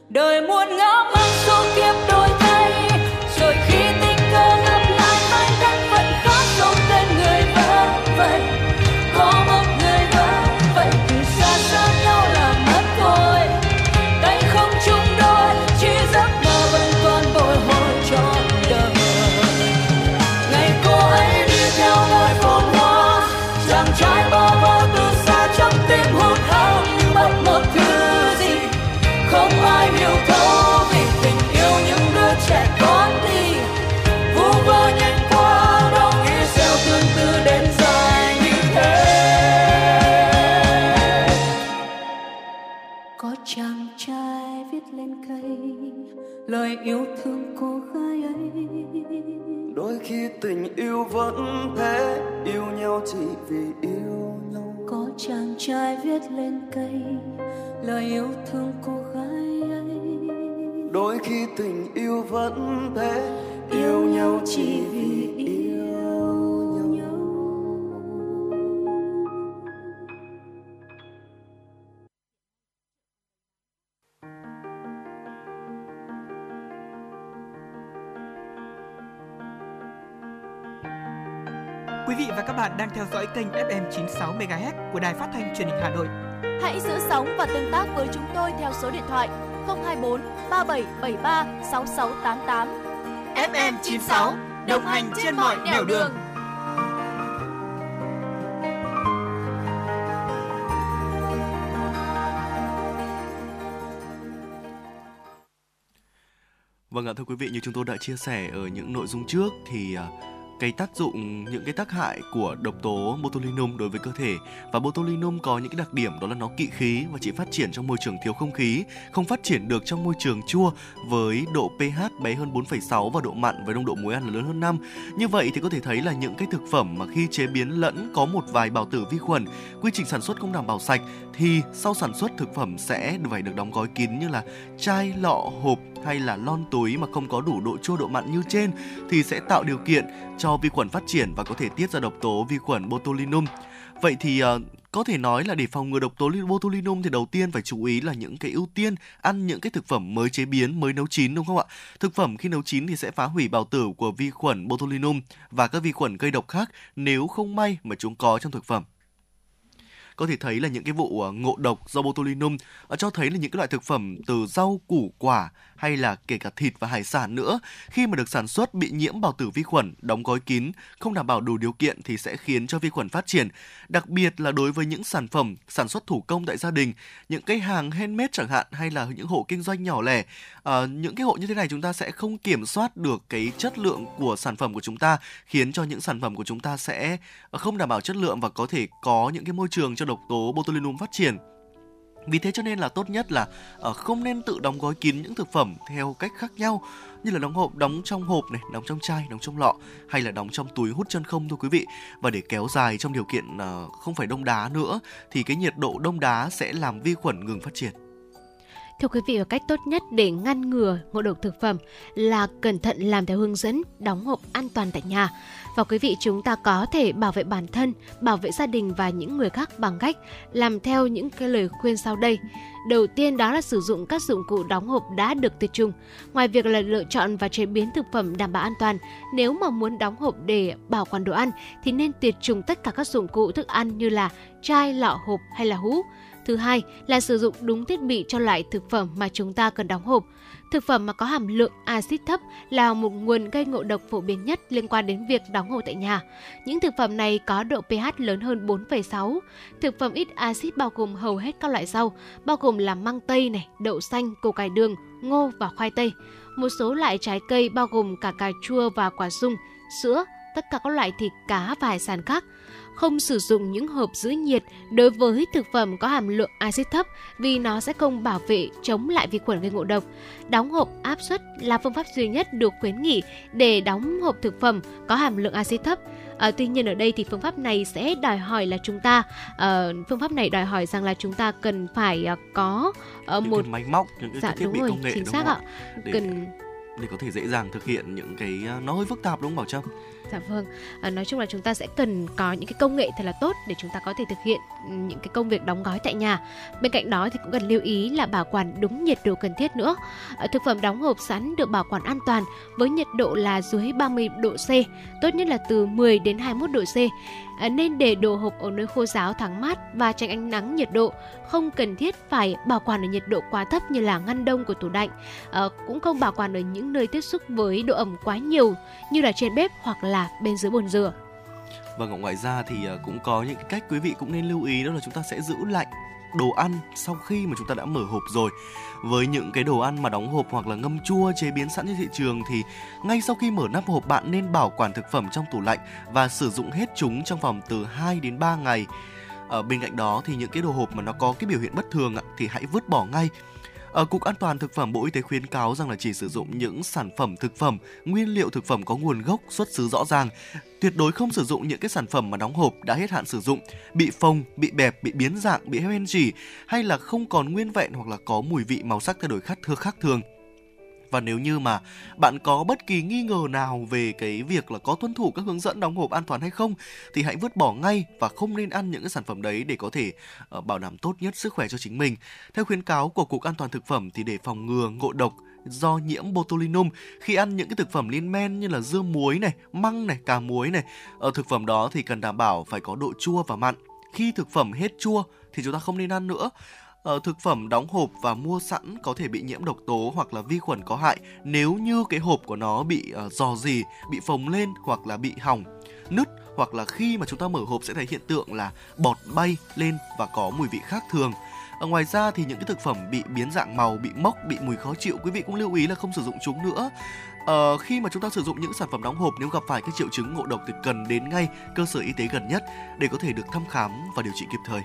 Đời muôn ngã tình yêu vẫn thế yêu nhau chỉ vì yêu nhau. Có chàng trai viết lên cây lời yêu thương cô gái ấy. Đôi khi tình yêu vẫn thế yêu nhau chỉ vì yêu và các bạn đang theo dõi kênh FM 96 MHz của đài phát thanh truyền hình Hà Nội. Hãy giữ sóng và tương tác với chúng tôi theo số điện thoại 024 3773 6688. FM 96 đồng hành trên mọi nẻo đường. Vâng ạ thưa quý vị như chúng tôi đã chia sẻ ở những nội dung trước thì à, cái tác dụng những cái tác hại của độc tố botulinum đối với cơ thể và botulinum có những cái đặc điểm đó là nó kỵ khí và chỉ phát triển trong môi trường thiếu không khí, không phát triển được trong môi trường chua với độ pH bé hơn 4,6 và độ mặn với nồng độ muối ăn là lớn hơn 5. Như vậy thì có thể thấy là những cái thực phẩm mà khi chế biến lẫn có một vài bào tử vi khuẩn, quy trình sản xuất không đảm bảo sạch thì sau sản xuất thực phẩm sẽ phải được đóng gói kín như là chai, lọ, hộp hay là lon túi mà không có đủ độ chua độ mặn như trên thì sẽ tạo điều kiện cho vi khuẩn phát triển và có thể tiết ra độc tố vi khuẩn botulinum. Vậy thì uh, có thể nói là để phòng ngừa độc tố botulinum thì đầu tiên phải chú ý là những cái ưu tiên ăn những cái thực phẩm mới chế biến, mới nấu chín đúng không ạ? Thực phẩm khi nấu chín thì sẽ phá hủy bào tử của vi khuẩn botulinum và các vi khuẩn gây độc khác nếu không may mà chúng có trong thực phẩm có thể thấy là những cái vụ ờ, ngộ độc do botulinum ờ, cho thấy là những cái loại thực phẩm từ rau, củ, quả hay là kể cả thịt và hải sản nữa. Khi mà được sản xuất bị nhiễm bào tử vi khuẩn đóng gói kín không đảm bảo đủ điều kiện thì sẽ khiến cho vi khuẩn phát triển. Đặc biệt là đối với những sản phẩm sản xuất thủ công tại gia đình những cái hàng handmade chẳng hạn hay là những hộ kinh doanh nhỏ lẻ à, những cái hộ như thế này chúng ta sẽ không kiểm soát được cái chất lượng của sản phẩm của chúng ta khiến cho những sản phẩm của chúng ta sẽ không đảm bảo chất lượng và có thể có những cái môi trường cho độc tố botulinum phát triển vì thế cho nên là tốt nhất là ờ, không nên tự đóng gói kín những thực phẩm theo cách khác nhau như là đóng hộp, đóng trong hộp này, đóng trong chai, đóng trong lọ hay là đóng trong túi hút chân không thôi quý vị. Và để kéo dài trong điều kiện ờ, không phải đông đá nữa thì cái nhiệt độ đông đá sẽ làm vi khuẩn ngừng phát triển. Thưa quý vị, cách tốt nhất để ngăn ngừa ngộ độc thực phẩm là cẩn thận làm theo hướng dẫn, đóng hộp an toàn tại nhà. Và quý vị chúng ta có thể bảo vệ bản thân, bảo vệ gia đình và những người khác bằng cách làm theo những cái lời khuyên sau đây. Đầu tiên đó là sử dụng các dụng cụ đóng hộp đã được tiệt trùng. Ngoài việc là lựa chọn và chế biến thực phẩm đảm bảo an toàn, nếu mà muốn đóng hộp để bảo quản đồ ăn thì nên tiệt trùng tất cả các dụng cụ thức ăn như là chai, lọ, hộp hay là hũ. Thứ hai là sử dụng đúng thiết bị cho loại thực phẩm mà chúng ta cần đóng hộp. Thực phẩm mà có hàm lượng axit thấp là một nguồn gây ngộ độc phổ biến nhất liên quan đến việc đóng hộp tại nhà. Những thực phẩm này có độ pH lớn hơn 4,6. Thực phẩm ít axit bao gồm hầu hết các loại rau, bao gồm là măng tây này, đậu xanh, củ cải đường, ngô và khoai tây. Một số loại trái cây bao gồm cả cà chua và quả sung, sữa, tất cả các loại thịt cá và hải sản khác không sử dụng những hộp giữ nhiệt đối với thực phẩm có hàm lượng axit thấp vì nó sẽ không bảo vệ chống lại vi khuẩn gây ngộ độc. Đóng hộp áp suất là phương pháp duy nhất được khuyến nghị để đóng hộp thực phẩm có hàm lượng axit thấp. À, tuy nhiên ở đây thì phương pháp này sẽ đòi hỏi là chúng ta uh, phương pháp này đòi hỏi rằng là chúng ta cần phải uh, có uh, một cái máy móc những cái, dạ, thiết bị rồi, công nghệ chính đúng xác không ạ. Để... cần để có thể dễ dàng thực hiện những cái nó hơi phức tạp đúng không Bảo Trâm? Dạ vâng, à, nói chung là chúng ta sẽ cần có những cái công nghệ thật là tốt để chúng ta có thể thực hiện ừ, những cái công việc đóng gói tại nhà. Bên cạnh đó thì cũng cần lưu ý là bảo quản đúng nhiệt độ cần thiết nữa. À, thực phẩm đóng hộp sẵn được bảo quản an toàn với nhiệt độ là dưới 30 độ C, tốt nhất là từ 10 đến 21 độ C. Ờ, nên để đồ hộp ở nơi khô ráo thoáng mát và tránh ánh nắng nhiệt độ, không cần thiết phải bảo quản ở nhiệt độ quá thấp như là ngăn đông của tủ lạnh, à, cũng không bảo quản ở những nơi tiếp xúc với độ ẩm quá nhiều như là trên bếp hoặc là bên dưới bồn rửa. Vâng, và ngoài ra thì ờ, cũng có những cái cách quý vị cũng nên lưu ý đó là chúng ta sẽ giữ lạnh đồ ăn sau khi mà chúng ta đã mở hộp rồi. Với những cái đồ ăn mà đóng hộp hoặc là ngâm chua chế biến sẵn trên thị trường thì ngay sau khi mở nắp hộp bạn nên bảo quản thực phẩm trong tủ lạnh và sử dụng hết chúng trong vòng từ 2 đến 3 ngày. Ở bên cạnh đó thì những cái đồ hộp mà nó có cái biểu hiện bất thường thì hãy vứt bỏ ngay ở Cục An toàn Thực phẩm Bộ Y tế khuyến cáo rằng là chỉ sử dụng những sản phẩm thực phẩm, nguyên liệu thực phẩm có nguồn gốc, xuất xứ rõ ràng. Tuyệt đối không sử dụng những cái sản phẩm mà đóng hộp đã hết hạn sử dụng, bị phồng, bị bẹp, bị biến dạng, bị hoen chỉ hay là không còn nguyên vẹn hoặc là có mùi vị màu sắc thay đổi khác thưa khác thường và nếu như mà bạn có bất kỳ nghi ngờ nào về cái việc là có tuân thủ các hướng dẫn đóng hộp an toàn hay không thì hãy vứt bỏ ngay và không nên ăn những cái sản phẩm đấy để có thể uh, bảo đảm tốt nhất sức khỏe cho chính mình. Theo khuyến cáo của Cục An toàn thực phẩm thì để phòng ngừa ngộ độc do nhiễm botulinum khi ăn những cái thực phẩm liên men như là dưa muối này, măng này, cà muối này. Ở thực phẩm đó thì cần đảm bảo phải có độ chua và mặn. Khi thực phẩm hết chua thì chúng ta không nên ăn nữa uh, thực phẩm đóng hộp và mua sẵn có thể bị nhiễm độc tố hoặc là vi khuẩn có hại nếu như cái hộp của nó bị uh, dò dì, bị phồng lên hoặc là bị hỏng, nứt hoặc là khi mà chúng ta mở hộp sẽ thấy hiện tượng là bọt bay lên và có mùi vị khác thường. Ở ngoài ra thì những cái thực phẩm bị biến dạng màu, bị mốc, bị mùi khó chịu quý vị cũng lưu ý là không sử dụng chúng nữa. Ờ, khi mà chúng ta sử dụng những sản phẩm đóng hộp nếu gặp phải các triệu chứng ngộ độc thì cần đến ngay cơ sở y tế gần nhất để có thể được thăm khám và điều trị kịp thời.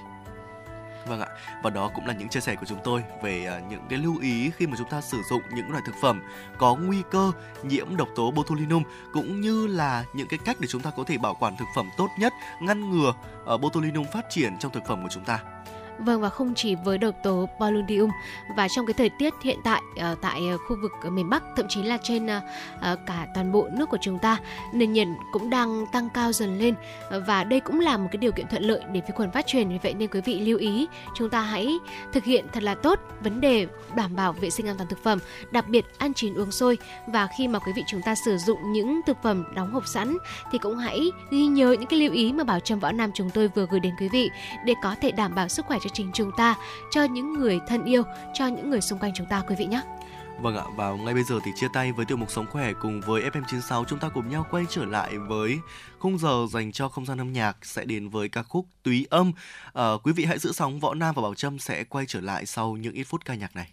Vâng ạ, và đó cũng là những chia sẻ của chúng tôi về à, những cái lưu ý khi mà chúng ta sử dụng những loại thực phẩm có nguy cơ nhiễm độc tố botulinum cũng như là những cái cách để chúng ta có thể bảo quản thực phẩm tốt nhất, ngăn ngừa ờ, botulinum phát triển trong thực phẩm của chúng ta. Vâng và không chỉ với độc tố Polonium và trong cái thời tiết hiện tại uh, tại ờ, khu vực miền Bắc thậm chí là trên ờ, cả toàn bộ nước của chúng ta nền nhiệt cũng đang tăng cao dần lên. Và đây cũng là một cái điều kiện thuận lợi để vi khuẩn phát truyền vì vậy nên quý vị lưu ý chúng ta hãy thực hiện thật là tốt vấn đề đảm bảo vệ sinh an toàn thực phẩm đặc biệt ăn chín uống sôi. Và khi mà quý vị chúng ta sử dụng những thực phẩm đóng hộp sẵn thì cũng hãy ghi nhớ những cái lưu ý mà bảo trâm võ nam chúng tôi vừa gửi đến quý vị để có thể đảm bảo sức khỏe cho trình chúng ta cho những người thân yêu cho những người xung quanh chúng ta quý vị nhé Vâng ạ, và ngay bây giờ thì chia tay với tiểu mục Sống Khỏe cùng với FM96 chúng ta cùng nhau quay trở lại với khung giờ dành cho không gian âm nhạc sẽ đến với ca khúc Túy Âm. À, quý vị hãy giữ sóng, Võ Nam và Bảo Trâm sẽ quay trở lại sau những ít phút ca nhạc này.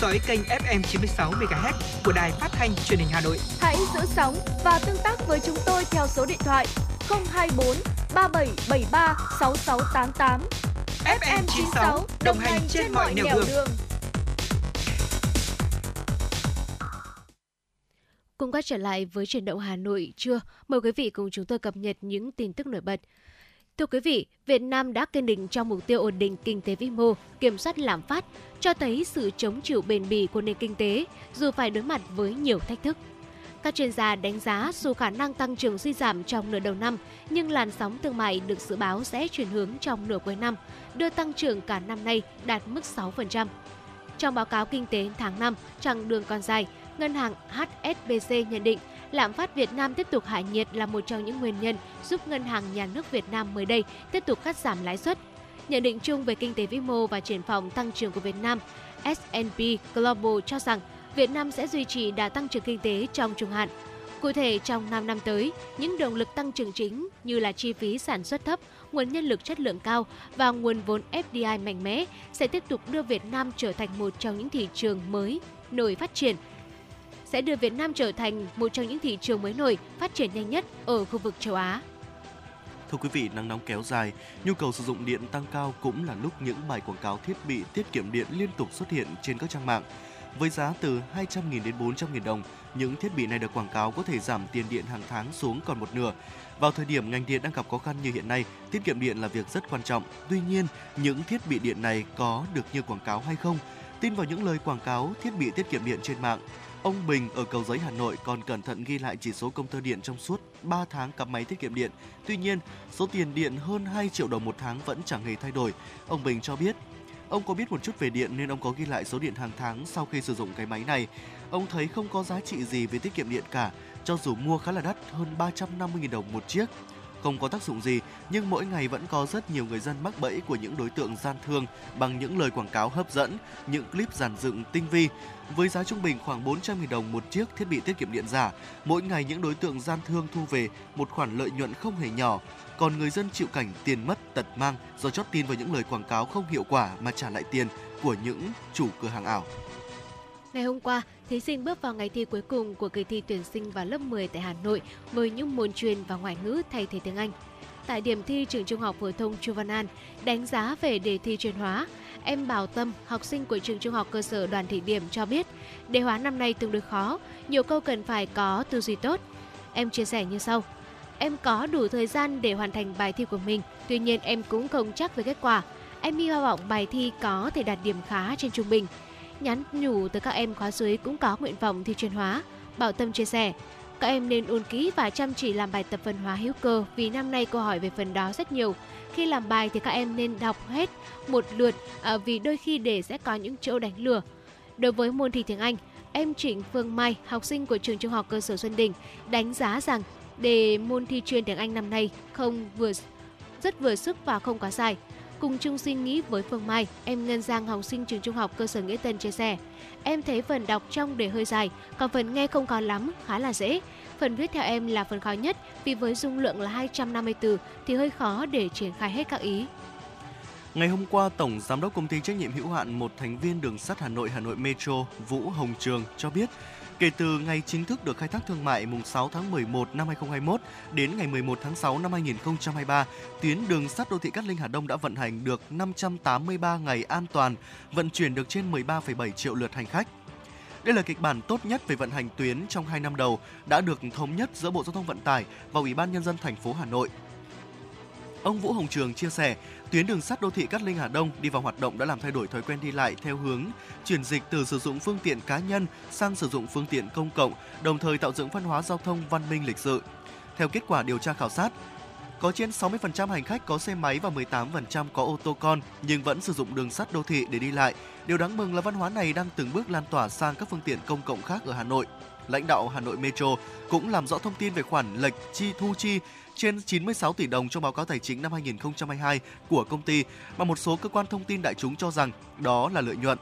Dõi kênh FM 96 MHz của đài phát thanh truyền hình Hà Nội. Hãy giữ sóng và tương tác với chúng tôi theo số điện thoại 024 3773 6688. FM 96 đồng hành trên mọi nẻo đường. Cùng quay trở lại với chuyển động Hà Nội trưa, mời quý vị cùng chúng tôi cập nhật những tin tức nổi bật. Thưa quý vị, Việt Nam đã kiên định trong mục tiêu ổn định kinh tế vĩ mô, kiểm soát lạm phát, cho thấy sự chống chịu bền bỉ của nền kinh tế dù phải đối mặt với nhiều thách thức. Các chuyên gia đánh giá dù khả năng tăng trưởng suy giảm trong nửa đầu năm, nhưng làn sóng thương mại được dự báo sẽ chuyển hướng trong nửa cuối năm, đưa tăng trưởng cả năm nay đạt mức 6%. Trong báo cáo kinh tế tháng 5, chặng đường còn dài, ngân hàng HSBC nhận định lạm phát Việt Nam tiếp tục hạ nhiệt là một trong những nguyên nhân giúp ngân hàng nhà nước Việt Nam mới đây tiếp tục cắt giảm lãi suất. Nhận định chung về kinh tế vĩ mô và triển vọng tăng trưởng của Việt Nam, S&P Global cho rằng Việt Nam sẽ duy trì đà tăng trưởng kinh tế trong trung hạn. Cụ thể, trong 5 năm tới, những động lực tăng trưởng chính như là chi phí sản xuất thấp, nguồn nhân lực chất lượng cao và nguồn vốn FDI mạnh mẽ sẽ tiếp tục đưa Việt Nam trở thành một trong những thị trường mới nổi phát triển sẽ đưa Việt Nam trở thành một trong những thị trường mới nổi phát triển nhanh nhất ở khu vực châu Á. Thưa quý vị, nắng nóng kéo dài, nhu cầu sử dụng điện tăng cao cũng là lúc những bài quảng cáo thiết bị tiết kiệm điện liên tục xuất hiện trên các trang mạng. Với giá từ 200.000 đến 400.000 đồng, những thiết bị này được quảng cáo có thể giảm tiền điện hàng tháng xuống còn một nửa. Vào thời điểm ngành điện đang gặp khó khăn như hiện nay, tiết kiệm điện là việc rất quan trọng. Tuy nhiên, những thiết bị điện này có được như quảng cáo hay không? Tin vào những lời quảng cáo thiết bị tiết kiệm điện trên mạng, Ông Bình ở Cầu Giấy Hà Nội còn cẩn thận ghi lại chỉ số công tơ điện trong suốt 3 tháng cắm máy tiết kiệm điện. Tuy nhiên, số tiền điện hơn 2 triệu đồng một tháng vẫn chẳng hề thay đổi. Ông Bình cho biết, ông có biết một chút về điện nên ông có ghi lại số điện hàng tháng sau khi sử dụng cái máy này. Ông thấy không có giá trị gì về tiết kiệm điện cả, cho dù mua khá là đắt hơn 350.000 đồng một chiếc không có tác dụng gì, nhưng mỗi ngày vẫn có rất nhiều người dân mắc bẫy của những đối tượng gian thương bằng những lời quảng cáo hấp dẫn, những clip giàn dựng tinh vi. Với giá trung bình khoảng 400.000 đồng một chiếc thiết bị tiết kiệm điện giả, mỗi ngày những đối tượng gian thương thu về một khoản lợi nhuận không hề nhỏ. Còn người dân chịu cảnh tiền mất tật mang do chót tin vào những lời quảng cáo không hiệu quả mà trả lại tiền của những chủ cửa hàng ảo. Ngày hôm qua, thí sinh bước vào ngày thi cuối cùng của kỳ thi tuyển sinh vào lớp 10 tại Hà Nội với những môn truyền và ngoại ngữ thay thế tiếng Anh. Tại điểm thi trường Trung học phổ thông Chu Văn An, đánh giá về đề thi chuyên hóa, Em Bảo Tâm, học sinh của trường trung học cơ sở Đoàn Thị Điểm cho biết, đề hóa năm nay tương đối khó, nhiều câu cần phải có tư duy tốt. Em chia sẻ như sau. Em có đủ thời gian để hoàn thành bài thi của mình, tuy nhiên em cũng không chắc về kết quả. Em hy vọng bài thi có thể đạt điểm khá trên trung bình. Nhắn nhủ tới các em khóa dưới cũng có nguyện vọng thi chuyên hóa. Bảo Tâm chia sẻ, các em nên ôn kỹ và chăm chỉ làm bài tập phần hóa hữu cơ vì năm nay câu hỏi về phần đó rất nhiều. Khi làm bài thì các em nên đọc hết một lượt à, vì đôi khi để sẽ có những chỗ đánh lừa. Đối với môn thi tiếng Anh, em Trịnh Phương Mai, học sinh của trường trung học cơ sở Xuân Đình, đánh giá rằng đề môn thi chuyên tiếng Anh năm nay không vừa rất vừa sức và không quá dài. Cùng chung suy nghĩ với Phương Mai, em Ngân Giang học sinh trường trung học cơ sở Nghĩa Tân chia sẻ. Em thấy phần đọc trong đề hơi dài, còn phần nghe không còn lắm, khá là dễ. Phần viết theo em là phần khó nhất vì với dung lượng là 250 từ thì hơi khó để triển khai hết các ý. Ngày hôm qua, Tổng Giám đốc Công ty trách nhiệm hữu hạn một thành viên đường sắt Hà Nội Hà Nội Metro Vũ Hồng Trường cho biết, kể từ ngày chính thức được khai thác thương mại mùng 6 tháng 11 năm 2021 đến ngày 11 tháng 6 năm 2023, tuyến đường sắt đô thị Cát Linh Hà Đông đã vận hành được 583 ngày an toàn, vận chuyển được trên 13,7 triệu lượt hành khách. Đây là kịch bản tốt nhất về vận hành tuyến trong 2 năm đầu đã được thống nhất giữa Bộ Giao thông Vận tải và Ủy ban nhân dân thành phố Hà Nội. Ông Vũ Hồng Trường chia sẻ, tuyến đường sắt đô thị Cát Linh Hà Đông đi vào hoạt động đã làm thay đổi thói quen đi lại theo hướng chuyển dịch từ sử dụng phương tiện cá nhân sang sử dụng phương tiện công cộng, đồng thời tạo dựng văn hóa giao thông văn minh lịch sự. Theo kết quả điều tra khảo sát, có trên 60% hành khách có xe máy và 18% có ô tô con nhưng vẫn sử dụng đường sắt đô thị để đi lại. Điều đáng mừng là văn hóa này đang từng bước lan tỏa sang các phương tiện công cộng khác ở Hà Nội. Lãnh đạo Hà Nội Metro cũng làm rõ thông tin về khoản lệch chi thu chi trên 96 tỷ đồng trong báo cáo tài chính năm 2022 của công ty mà một số cơ quan thông tin đại chúng cho rằng đó là lợi nhuận.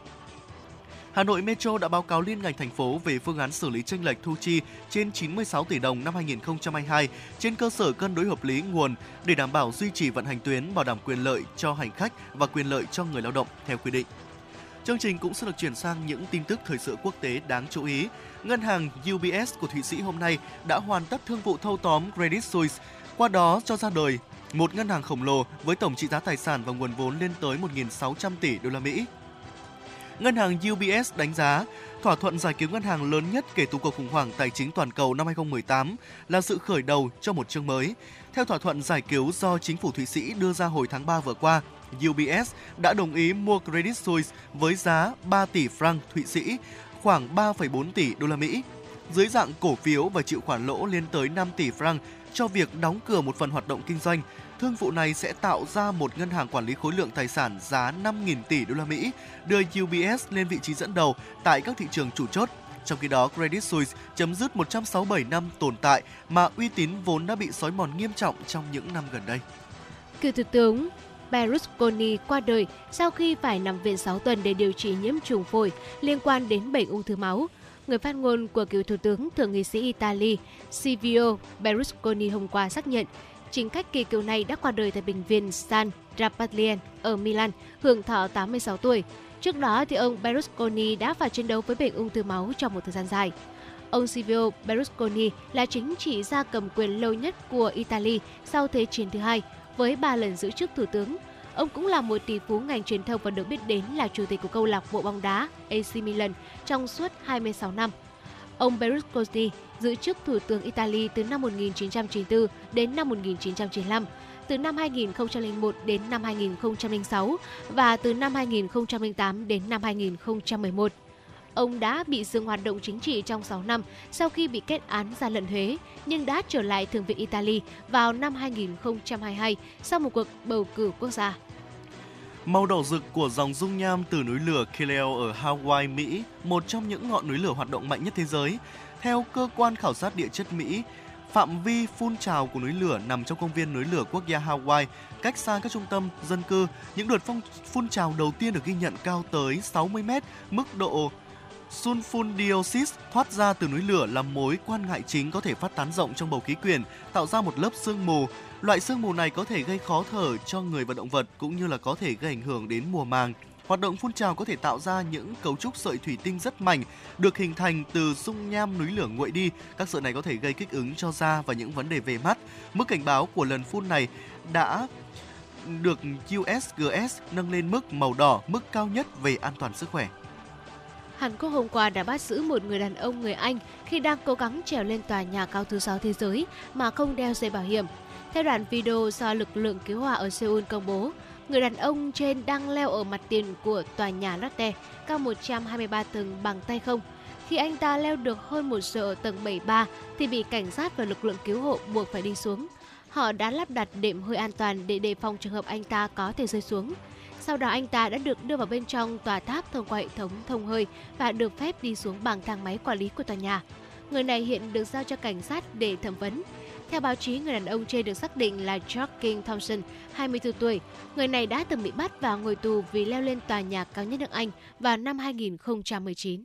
Hà Nội Metro đã báo cáo liên ngành thành phố về phương án xử lý tranh lệch thu chi trên 96 tỷ đồng năm 2022 trên cơ sở cân đối hợp lý nguồn để đảm bảo duy trì vận hành tuyến, bảo đảm quyền lợi cho hành khách và quyền lợi cho người lao động theo quy định. Chương trình cũng sẽ được chuyển sang những tin tức thời sự quốc tế đáng chú ý. Ngân hàng UBS của Thụy Sĩ hôm nay đã hoàn tất thương vụ thâu tóm Credit Suisse, qua đó cho ra đời một ngân hàng khổng lồ với tổng trị giá tài sản và nguồn vốn lên tới 1.600 tỷ đô la Mỹ. Ngân hàng UBS đánh giá thỏa thuận giải cứu ngân hàng lớn nhất kể từ cuộc khủng hoảng tài chính toàn cầu năm 2018 là sự khởi đầu cho một chương mới. Theo thỏa thuận giải cứu do chính phủ Thụy Sĩ đưa ra hồi tháng 3 vừa qua, UBS đã đồng ý mua Credit Suisse với giá 3 tỷ franc Thụy Sĩ, khoảng 3,4 tỷ đô la Mỹ, dưới dạng cổ phiếu và chịu khoản lỗ lên tới 5 tỷ franc cho việc đóng cửa một phần hoạt động kinh doanh. Thương vụ này sẽ tạo ra một ngân hàng quản lý khối lượng tài sản giá 5.000 tỷ đô la Mỹ, đưa UBS lên vị trí dẫn đầu tại các thị trường chủ chốt. Trong khi đó, Credit Suisse chấm dứt 167 năm tồn tại mà uy tín vốn đã bị sói mòn nghiêm trọng trong những năm gần đây. Cựu Thủ tướng Berlusconi qua đời sau khi phải nằm viện 6 tuần để điều trị nhiễm trùng phổi liên quan đến bệnh ung thư máu. Người phát ngôn của cựu Thủ tướng Thượng nghị sĩ Italy Silvio Berlusconi hôm qua xác nhận chính khách kỳ cựu này đã qua đời tại bệnh viện San Rapatien ở Milan, hưởng thọ 86 tuổi. Trước đó, thì ông Berlusconi đã phải chiến đấu với bệnh ung thư máu trong một thời gian dài. Ông Silvio Berlusconi là chính trị gia cầm quyền lâu nhất của Italy sau Thế chiến thứ hai, với 3 lần giữ chức thủ tướng. Ông cũng là một tỷ phú ngành truyền thông và được biết đến là chủ tịch của câu lạc bộ bóng đá AC Milan trong suốt 26 năm. Ông Berlusconi giữ chức thủ tướng Italy từ năm 1994 đến năm 1995, từ năm 2001 đến năm 2006 và từ năm 2008 đến năm 2011 ông đã bị dừng hoạt động chính trị trong 6 năm sau khi bị kết án gian lận thuế, nhưng đã trở lại Thượng viện Italy vào năm 2022 sau một cuộc bầu cử quốc gia. Màu đỏ rực của dòng dung nham từ núi lửa Kilauea ở Hawaii, Mỹ, một trong những ngọn núi lửa hoạt động mạnh nhất thế giới. Theo cơ quan khảo sát địa chất Mỹ, phạm vi phun trào của núi lửa nằm trong công viên núi lửa quốc gia Hawaii, cách xa các trung tâm dân cư. Những đợt phong phun trào đầu tiên được ghi nhận cao tới 60 mét, mức độ Sulfun dioxide thoát ra từ núi lửa là mối quan ngại chính có thể phát tán rộng trong bầu khí quyển, tạo ra một lớp sương mù. Loại sương mù này có thể gây khó thở cho người và động vật cũng như là có thể gây ảnh hưởng đến mùa màng. Hoạt động phun trào có thể tạo ra những cấu trúc sợi thủy tinh rất mảnh được hình thành từ dung nham núi lửa nguội đi. Các sợi này có thể gây kích ứng cho da và những vấn đề về mắt. Mức cảnh báo của lần phun này đã được USGS nâng lên mức màu đỏ, mức cao nhất về an toàn sức khỏe. Hàn Quốc hôm qua đã bắt giữ một người đàn ông người Anh khi đang cố gắng trèo lên tòa nhà cao thứ 6 thế giới mà không đeo dây bảo hiểm. Theo đoạn video do lực lượng cứu hỏa ở Seoul công bố, người đàn ông trên đang leo ở mặt tiền của tòa nhà Lotte cao 123 tầng bằng tay không. Khi anh ta leo được hơn một giờ ở tầng 73 thì bị cảnh sát và lực lượng cứu hộ buộc phải đi xuống. Họ đã lắp đặt đệm hơi an toàn để đề phòng trường hợp anh ta có thể rơi xuống. Sau đó anh ta đã được đưa vào bên trong tòa tháp thông qua hệ thống thông hơi và được phép đi xuống bằng thang máy quản lý của tòa nhà. Người này hiện được giao cho cảnh sát để thẩm vấn. Theo báo chí, người đàn ông trên được xác định là George King Thompson, 24 tuổi. Người này đã từng bị bắt và ngồi tù vì leo lên tòa nhà cao nhất nước Anh vào năm 2019.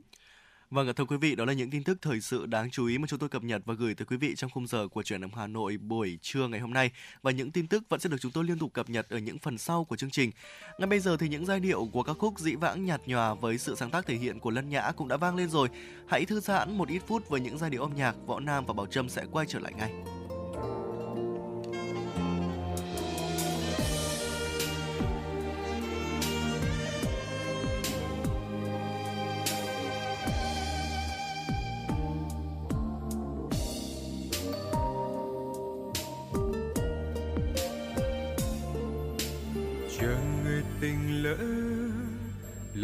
Vâng, thưa quý vị, đó là những tin tức thời sự đáng chú ý mà chúng tôi cập nhật và gửi tới quý vị trong khung giờ của chuyển động Hà Nội buổi trưa ngày hôm nay. Và những tin tức vẫn sẽ được chúng tôi liên tục cập nhật ở những phần sau của chương trình. Ngay bây giờ thì những giai điệu của các khúc dĩ vãng nhạt nhòa với sự sáng tác thể hiện của Lân Nhã cũng đã vang lên rồi. Hãy thư giãn một ít phút với những giai điệu âm nhạc, Võ Nam và Bảo Trâm sẽ quay trở lại ngay.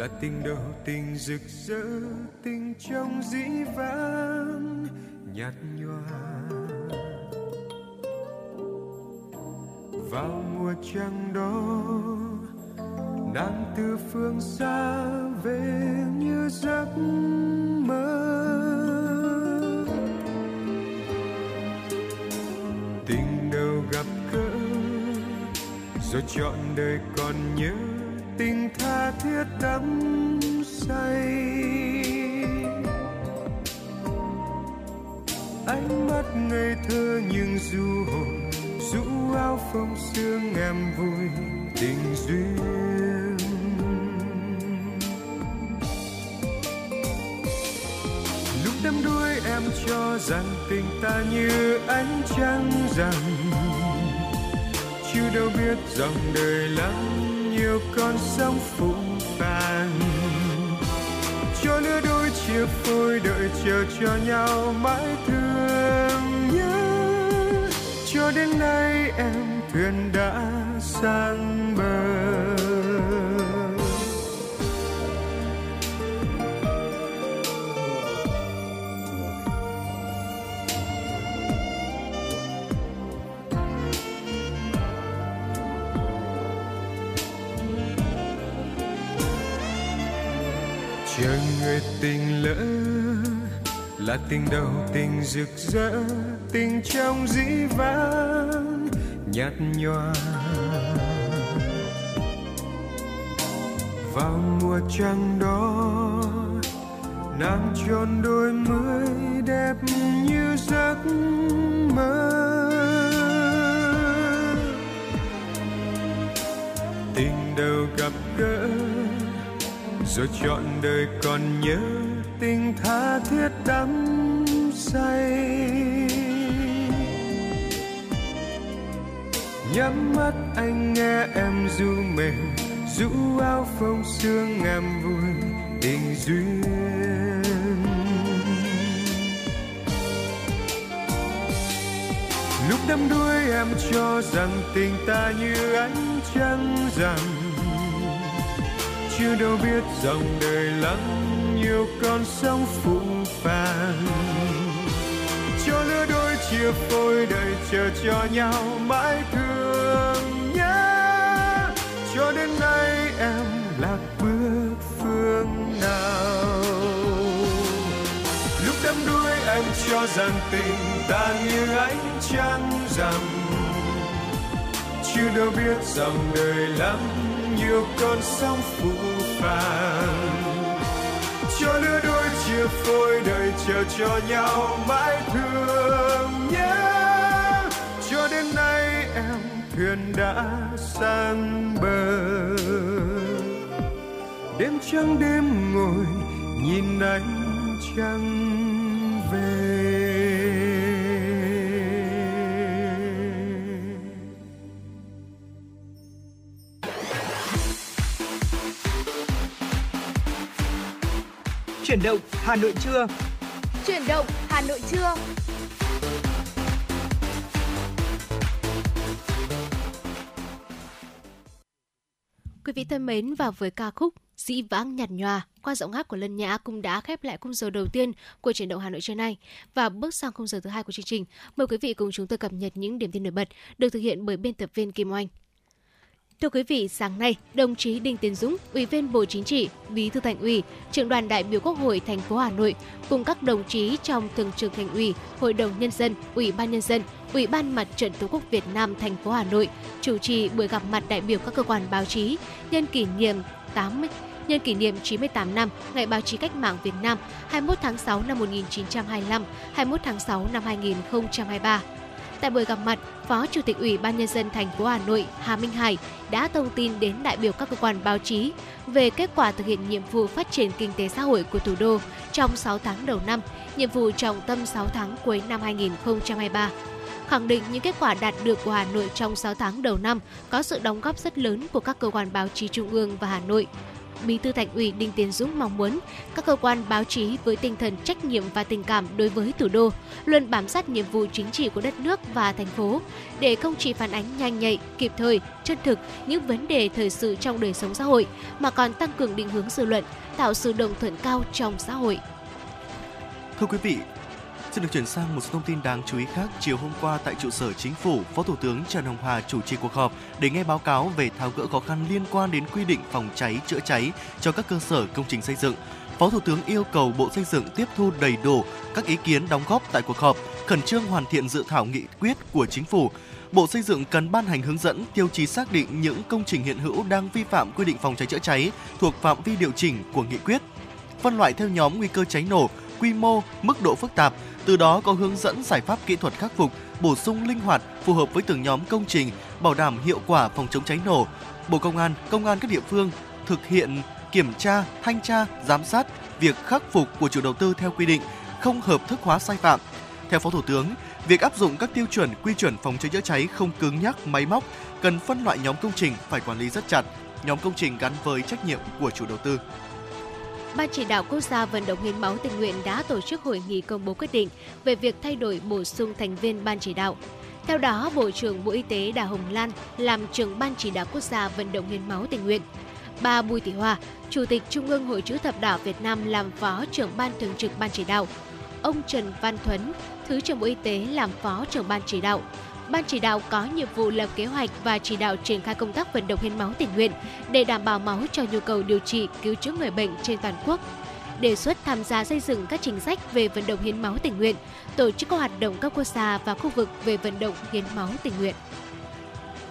Là tình đầu tình rực rỡ, tình trong dĩ vãng, nhạt nhòa. Vào mùa trăng đó, nàng từ phương xa về như giấc mơ. Tình đầu gặp gỡ, rồi chọn đời còn nhớ tình tha thiết đắm say. Ánh mắt ngây thơ nhưng du hồn, rũ áo phong sương em vui tình duyên. Lúc đắm đuối em cho rằng tình ta như ánh trăng rằng chưa đâu biết dòng đời lắm nhiều con sông phụ phàng. Cho lứa đôi chia phôi đợi chờ cho nhau mãi thương nhớ. Cho đến nay em thuyền đã sang bờ. Người tình lỡ là tình đầu tình rực rỡ, tình trong dĩ vãng, nhạt nhòa. Vào mùa trăng đó, nàng tròn đôi mới đẹp như giấc mơ. Tình đầu gặp rồi chọn đời còn nhớ tình tha thiết đắm say. Nhắm mắt anh nghe em ru mềm rũ áo phông sương em vui tình duyên. Lúc đắm đuối em cho rằng tình ta như ánh trăng rằng chưa đâu biết dòng đời lắm nhiều con sóng phụ phàng. Cho lứa đôi chia phôi đời chờ cho nhau mãi thương nhớ. Cho đến nay em lạc bước phương nào. Lúc đắm đuối em cho rằng tình ta như ánh trăng rằm chưa đâu biết rằng đời lắm nhiều con sóng phụ phàng. Cho lứa đôi chia phôi đời chờ cho nhau mãi thương nhớ. Cho đến nay em thuyền đã sang bờ. Đêm trăng đêm ngồi nhìn ánh trăng. Chuyển động Hà Nội trưa. Chuyển động Hà Nội trưa. Quý vị thân mến và với ca khúc Dĩ vãng nhạt nhòa qua giọng hát của Lân Nhã cũng đã khép lại khung giờ đầu tiên của chuyển động Hà Nội trưa nay và bước sang khung giờ thứ hai của chương trình. Mời quý vị cùng chúng tôi cập nhật những điểm tin nổi bật được thực hiện bởi biên tập viên Kim Oanh. Thưa quý vị, sáng nay, đồng chí Đinh Tiến Dũng, Ủy viên Bộ Chính trị, Bí thư Thành ủy, Trưởng đoàn đại biểu Quốc hội thành phố Hà Nội cùng các đồng chí trong Thường trực Thành ủy, Hội đồng nhân dân, Ủy ban nhân dân, Ủy ban Mặt trận Tổ quốc Việt Nam thành phố Hà Nội chủ trì buổi gặp mặt đại biểu các cơ quan báo chí nhân kỷ niệm 80 nhân kỷ niệm 98 năm Ngày báo chí cách mạng Việt Nam 21 tháng 6 năm 1925, 21 tháng 6 năm 2023. Tại buổi gặp mặt, Phó Chủ tịch Ủy ban nhân dân thành phố Hà Nội Hà Minh Hải đã thông tin đến đại biểu các cơ quan báo chí về kết quả thực hiện nhiệm vụ phát triển kinh tế xã hội của thủ đô trong 6 tháng đầu năm, nhiệm vụ trọng tâm 6 tháng cuối năm 2023 khẳng định những kết quả đạt được của Hà Nội trong 6 tháng đầu năm có sự đóng góp rất lớn của các cơ quan báo chí trung ương và Hà Nội. Bí thư Thành ủy Đinh Tiến Dũng mong muốn các cơ quan báo chí với tinh thần trách nhiệm và tình cảm đối với thủ đô luôn bám sát nhiệm vụ chính trị của đất nước và thành phố để không chỉ phản ánh nhanh nhạy, kịp thời, chân thực những vấn đề thời sự trong đời sống xã hội mà còn tăng cường định hướng dư luận, tạo sự đồng thuận cao trong xã hội. Thưa quý vị, Xin được chuyển sang một số thông tin đáng chú ý khác. Chiều hôm qua tại trụ sở chính phủ, Phó Thủ tướng Trần Hồng Hà chủ trì cuộc họp để nghe báo cáo về tháo gỡ khó khăn liên quan đến quy định phòng cháy chữa cháy cho các cơ sở công trình xây dựng. Phó Thủ tướng yêu cầu Bộ Xây dựng tiếp thu đầy đủ các ý kiến đóng góp tại cuộc họp, khẩn trương hoàn thiện dự thảo nghị quyết của chính phủ. Bộ Xây dựng cần ban hành hướng dẫn tiêu chí xác định những công trình hiện hữu đang vi phạm quy định phòng cháy chữa cháy thuộc phạm vi điều chỉnh của nghị quyết. Phân loại theo nhóm nguy cơ cháy nổ, quy mô, mức độ phức tạp, từ đó có hướng dẫn giải pháp kỹ thuật khắc phục, bổ sung linh hoạt phù hợp với từng nhóm công trình, bảo đảm hiệu quả phòng chống cháy nổ. Bộ Công an, công an các địa phương thực hiện kiểm tra, thanh tra, giám sát việc khắc phục của chủ đầu tư theo quy định, không hợp thức hóa sai phạm. Theo Phó Thủ tướng, việc áp dụng các tiêu chuẩn quy chuẩn phòng cháy chữa cháy không cứng nhắc máy móc, cần phân loại nhóm công trình phải quản lý rất chặt, nhóm công trình gắn với trách nhiệm của chủ đầu tư. Ban chỉ đạo quốc gia vận động hiến máu tình nguyện đã tổ chức hội nghị công bố quyết định về việc thay đổi bổ sung thành viên ban chỉ đạo. Theo đó, Bộ trưởng Bộ Y tế Đào Hồng Lan làm trưởng ban chỉ đạo quốc gia vận động hiến máu tình nguyện. Bà Bùi Thị Hòa, Chủ tịch Trung ương Hội chữ thập đỏ Việt Nam làm phó trưởng ban thường trực ban chỉ đạo. Ông Trần Văn Thuấn, Thứ trưởng Bộ Y tế làm phó trưởng ban chỉ đạo. Ban chỉ đạo có nhiệm vụ lập kế hoạch và chỉ đạo triển khai công tác vận động hiến máu tình nguyện để đảm bảo máu cho nhu cầu điều trị, cứu chữa người bệnh trên toàn quốc. Đề xuất tham gia xây dựng các chính sách về vận động hiến máu tình nguyện, tổ chức các hoạt động cấp quốc gia và khu vực về vận động hiến máu tình nguyện.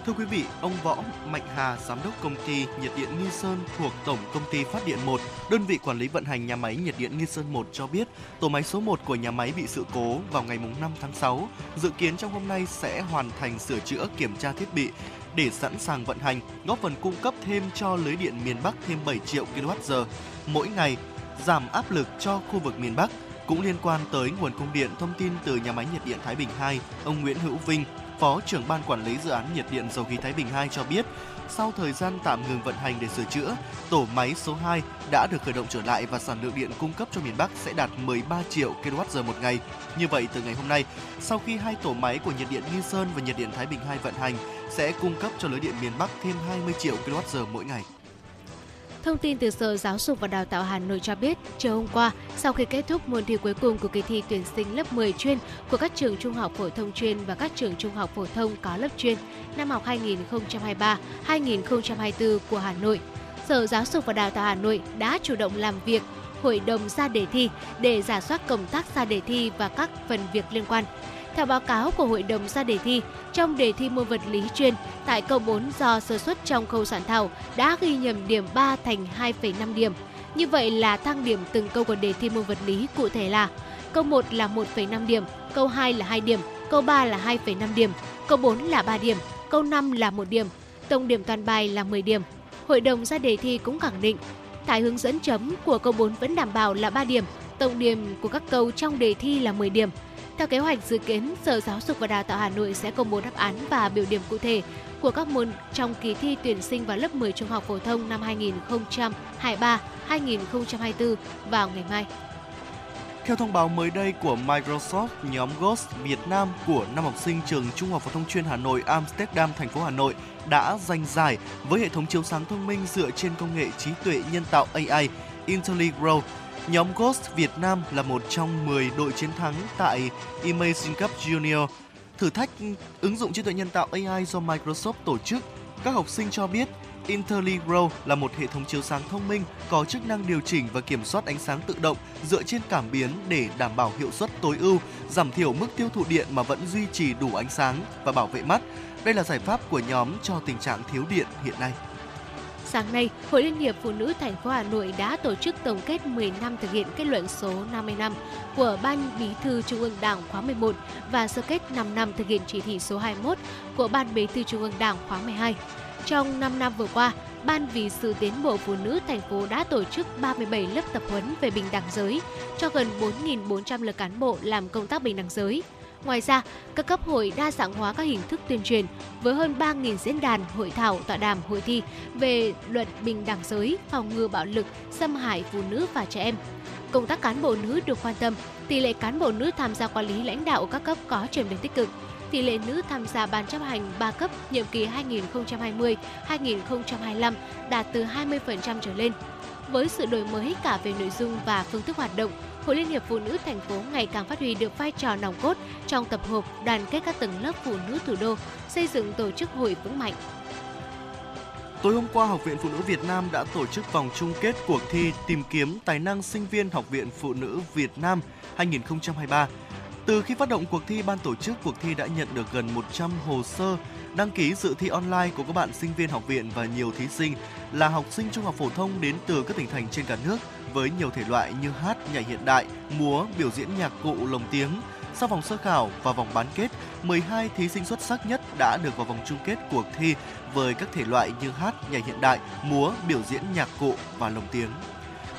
Thưa quý vị, ông Võ Mạnh Hà, giám đốc công ty nhiệt điện Nghi Sơn thuộc Tổng công ty Phát điện 1, đơn vị quản lý vận hành nhà máy nhiệt điện Nghi Sơn 1 cho biết, tổ máy số 1 của nhà máy bị sự cố vào ngày 5 tháng 6. Dự kiến trong hôm nay sẽ hoàn thành sửa chữa kiểm tra thiết bị để sẵn sàng vận hành, góp phần cung cấp thêm cho lưới điện miền Bắc thêm 7 triệu kWh mỗi ngày, giảm áp lực cho khu vực miền Bắc. Cũng liên quan tới nguồn cung điện, thông tin từ nhà máy nhiệt điện Thái Bình 2, ông Nguyễn Hữu Vinh, Phó trưởng ban quản lý dự án nhiệt điện dầu khí Thái Bình 2 cho biết, sau thời gian tạm ngừng vận hành để sửa chữa, tổ máy số 2 đã được khởi động trở lại và sản lượng điện cung cấp cho miền Bắc sẽ đạt 13 triệu kWh một ngày. Như vậy, từ ngày hôm nay, sau khi hai tổ máy của nhiệt điện Nghi Sơn và nhiệt điện Thái Bình 2 vận hành, sẽ cung cấp cho lưới điện miền Bắc thêm 20 triệu kWh mỗi ngày. Thông tin từ Sở Giáo dục và Đào tạo Hà Nội cho biết, chiều hôm qua, sau khi kết thúc môn thi cuối cùng của kỳ thi tuyển sinh lớp 10 chuyên của các trường trung học phổ thông chuyên và các trường trung học phổ thông có lớp chuyên năm học 2023-2024 của Hà Nội, Sở Giáo dục và Đào tạo Hà Nội đã chủ động làm việc hội đồng ra đề thi để giả soát công tác ra đề thi và các phần việc liên quan. Theo báo cáo của Hội đồng ra đề thi, trong đề thi môn vật lý chuyên, tại câu 4 do sơ suất trong khâu soạn thảo đã ghi nhầm điểm 3 thành 2,5 điểm. Như vậy là thang điểm từng câu của đề thi môn vật lý cụ thể là câu 1 là 1,5 điểm, câu 2 là 2 điểm, câu 3 là 2,5 điểm, câu 4 là 3 điểm, câu 5 là 1 điểm, tổng điểm toàn bài là 10 điểm. Hội đồng ra đề thi cũng khẳng định, tại hướng dẫn chấm của câu 4 vẫn đảm bảo là 3 điểm, tổng điểm của các câu trong đề thi là 10 điểm. Theo kế hoạch dự kiến, Sở Giáo dục và Đào tạo Hà Nội sẽ công bố đáp án và biểu điểm cụ thể của các môn trong kỳ thi tuyển sinh vào lớp 10 trung học phổ thông năm 2023-2024 vào ngày mai. Theo thông báo mới đây của Microsoft, nhóm Ghost Việt Nam của năm học sinh trường Trung học phổ thông chuyên Hà Nội Amsterdam, thành phố Hà Nội đã giành giải với hệ thống chiếu sáng thông minh dựa trên công nghệ trí tuệ nhân tạo AI IntelliGrow. Nhóm Ghost Việt Nam là một trong 10 đội chiến thắng tại Imagine Cup Junior, thử thách ứng dụng trí tuệ nhân tạo AI do Microsoft tổ chức. Các học sinh cho biết IntelliGrow là một hệ thống chiếu sáng thông minh có chức năng điều chỉnh và kiểm soát ánh sáng tự động dựa trên cảm biến để đảm bảo hiệu suất tối ưu, giảm thiểu mức tiêu thụ điện mà vẫn duy trì đủ ánh sáng và bảo vệ mắt. Đây là giải pháp của nhóm cho tình trạng thiếu điện hiện nay. Sáng nay, Hội Liên hiệp Phụ nữ thành phố Hà Nội đã tổ chức tổng kết 10 năm thực hiện kết luận số 50 năm của Ban Bí thư Trung ương Đảng khóa 11 và sơ kết 5 năm thực hiện chỉ thị số 21 của Ban Bí thư Trung ương Đảng khóa 12. Trong 5 năm vừa qua, Ban vì sự tiến bộ phụ nữ thành phố đã tổ chức 37 lớp tập huấn về bình đẳng giới cho gần 4.400 lượt cán bộ làm công tác bình đẳng giới. Ngoài ra, các cấp hội đa dạng hóa các hình thức tuyên truyền với hơn 3.000 diễn đàn, hội thảo, tọa đàm, hội thi về luật bình đẳng giới, phòng ngừa bạo lực, xâm hại phụ nữ và trẻ em. Công tác cán bộ nữ được quan tâm, tỷ lệ cán bộ nữ tham gia quản lý lãnh đạo các cấp có chuyển biến tích cực tỷ lệ nữ tham gia ban chấp hành 3 cấp nhiệm kỳ 2020-2025 đạt từ 20% trở lên. Với sự đổi mới cả về nội dung và phương thức hoạt động, Hội Liên hiệp Phụ nữ thành phố ngày càng phát huy được vai trò nòng cốt trong tập hợp đoàn kết các tầng lớp phụ nữ thủ đô, xây dựng tổ chức hội vững mạnh. Tối hôm qua, Học viện Phụ nữ Việt Nam đã tổ chức vòng chung kết cuộc thi tìm kiếm tài năng sinh viên Học viện Phụ nữ Việt Nam 2023. Từ khi phát động cuộc thi, ban tổ chức cuộc thi đã nhận được gần 100 hồ sơ đăng ký dự thi online của các bạn sinh viên học viện và nhiều thí sinh là học sinh trung học phổ thông đến từ các tỉnh thành trên cả nước với nhiều thể loại như hát, nhảy hiện đại, múa, biểu diễn nhạc cụ lồng tiếng. Sau vòng sơ khảo và vòng bán kết, 12 thí sinh xuất sắc nhất đã được vào vòng chung kết cuộc thi với các thể loại như hát, nhảy hiện đại, múa, biểu diễn nhạc cụ và lồng tiếng.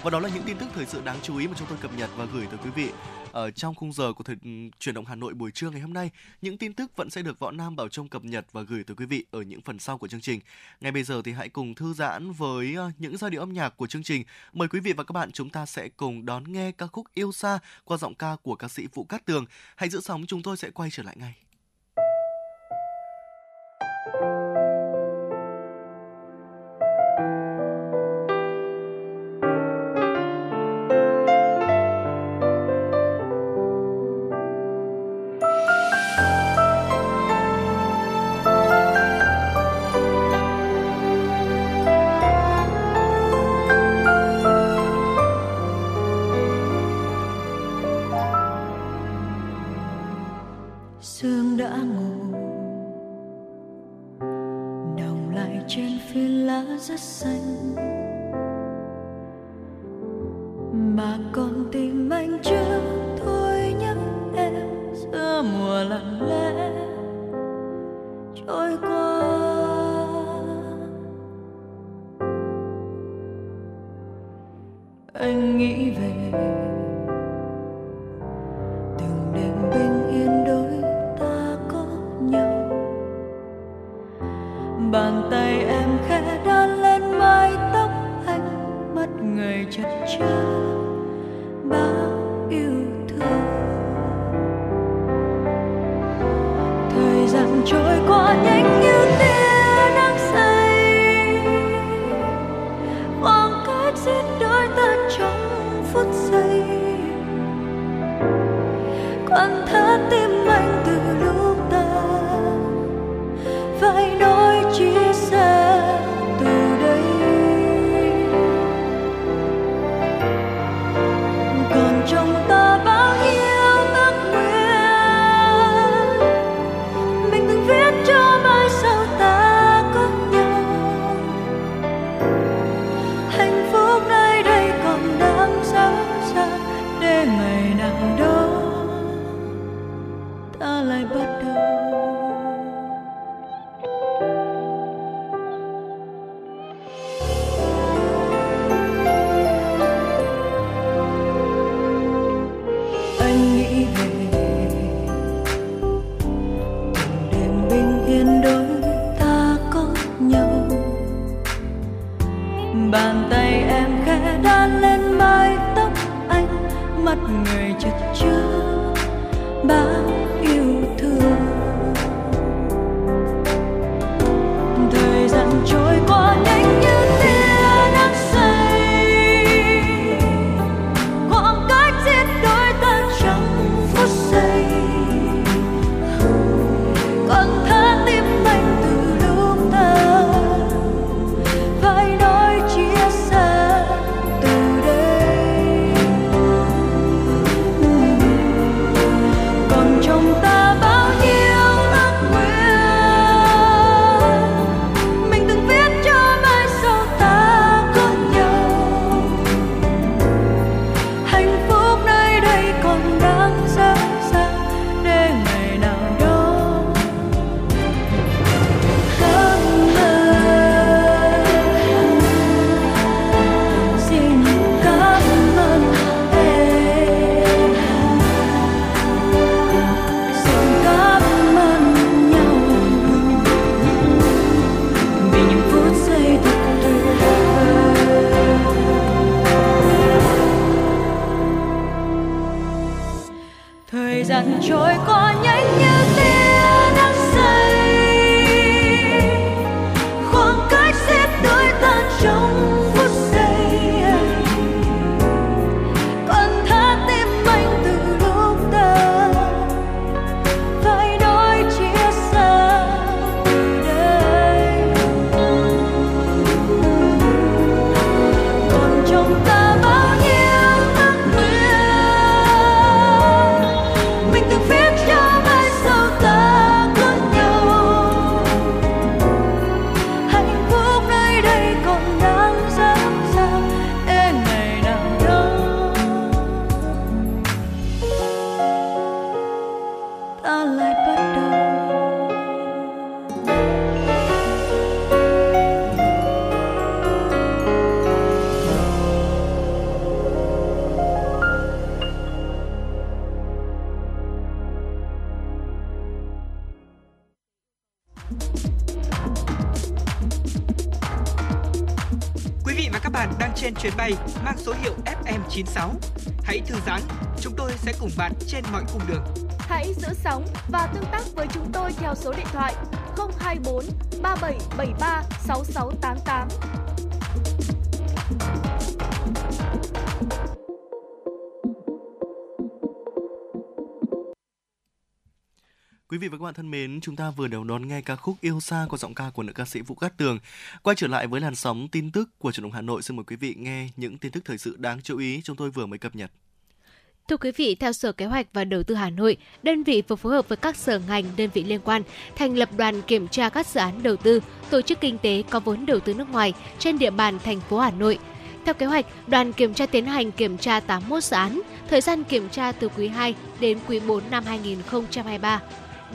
Và đó là những tin tức thời sự đáng chú ý mà chúng tôi cập nhật và gửi tới quý vị ở trong khung giờ của thời ừ, chuyển động Hà Nội buổi trưa ngày hôm nay. Những tin tức vẫn sẽ được Võ Nam Bảo Trông cập nhật và gửi tới quý vị ở những phần sau của chương trình. Ngay bây giờ thì hãy cùng thư giãn với ờ, những giai điệu âm nhạc của chương trình. Mời quý vị và các bạn chúng ta sẽ cùng đón nghe ca khúc Yêu xa qua giọng ca của ca sĩ Vũ Cát Tường. Hãy giữ sóng, chúng tôi sẽ quay trở lại ngay. Sóng và tương tác với chúng tôi theo số điện thoại 024 3773 6688. Quý vị và các bạn thân mến, chúng ta vừa đều đón nghe ca khúc Yêu xa của giọng ca của nữ ca sĩ Vũ Cát Tường. Quay trở lại với làn sóng tin tức của truyền động Hà Nội, xin mời quý vị nghe những tin tức thời sự đáng chú ý chúng tôi vừa mới cập nhật. Thưa quý vị, theo Sở Kế hoạch và Đầu tư Hà Nội, đơn vị vừa phối hợp với các sở ngành, đơn vị liên quan thành lập đoàn kiểm tra các dự án đầu tư, tổ chức kinh tế có vốn đầu tư nước ngoài trên địa bàn thành phố Hà Nội. Theo kế hoạch, đoàn kiểm tra tiến hành kiểm tra 81 dự án, thời gian kiểm tra từ quý 2 đến quý 4 năm 2023.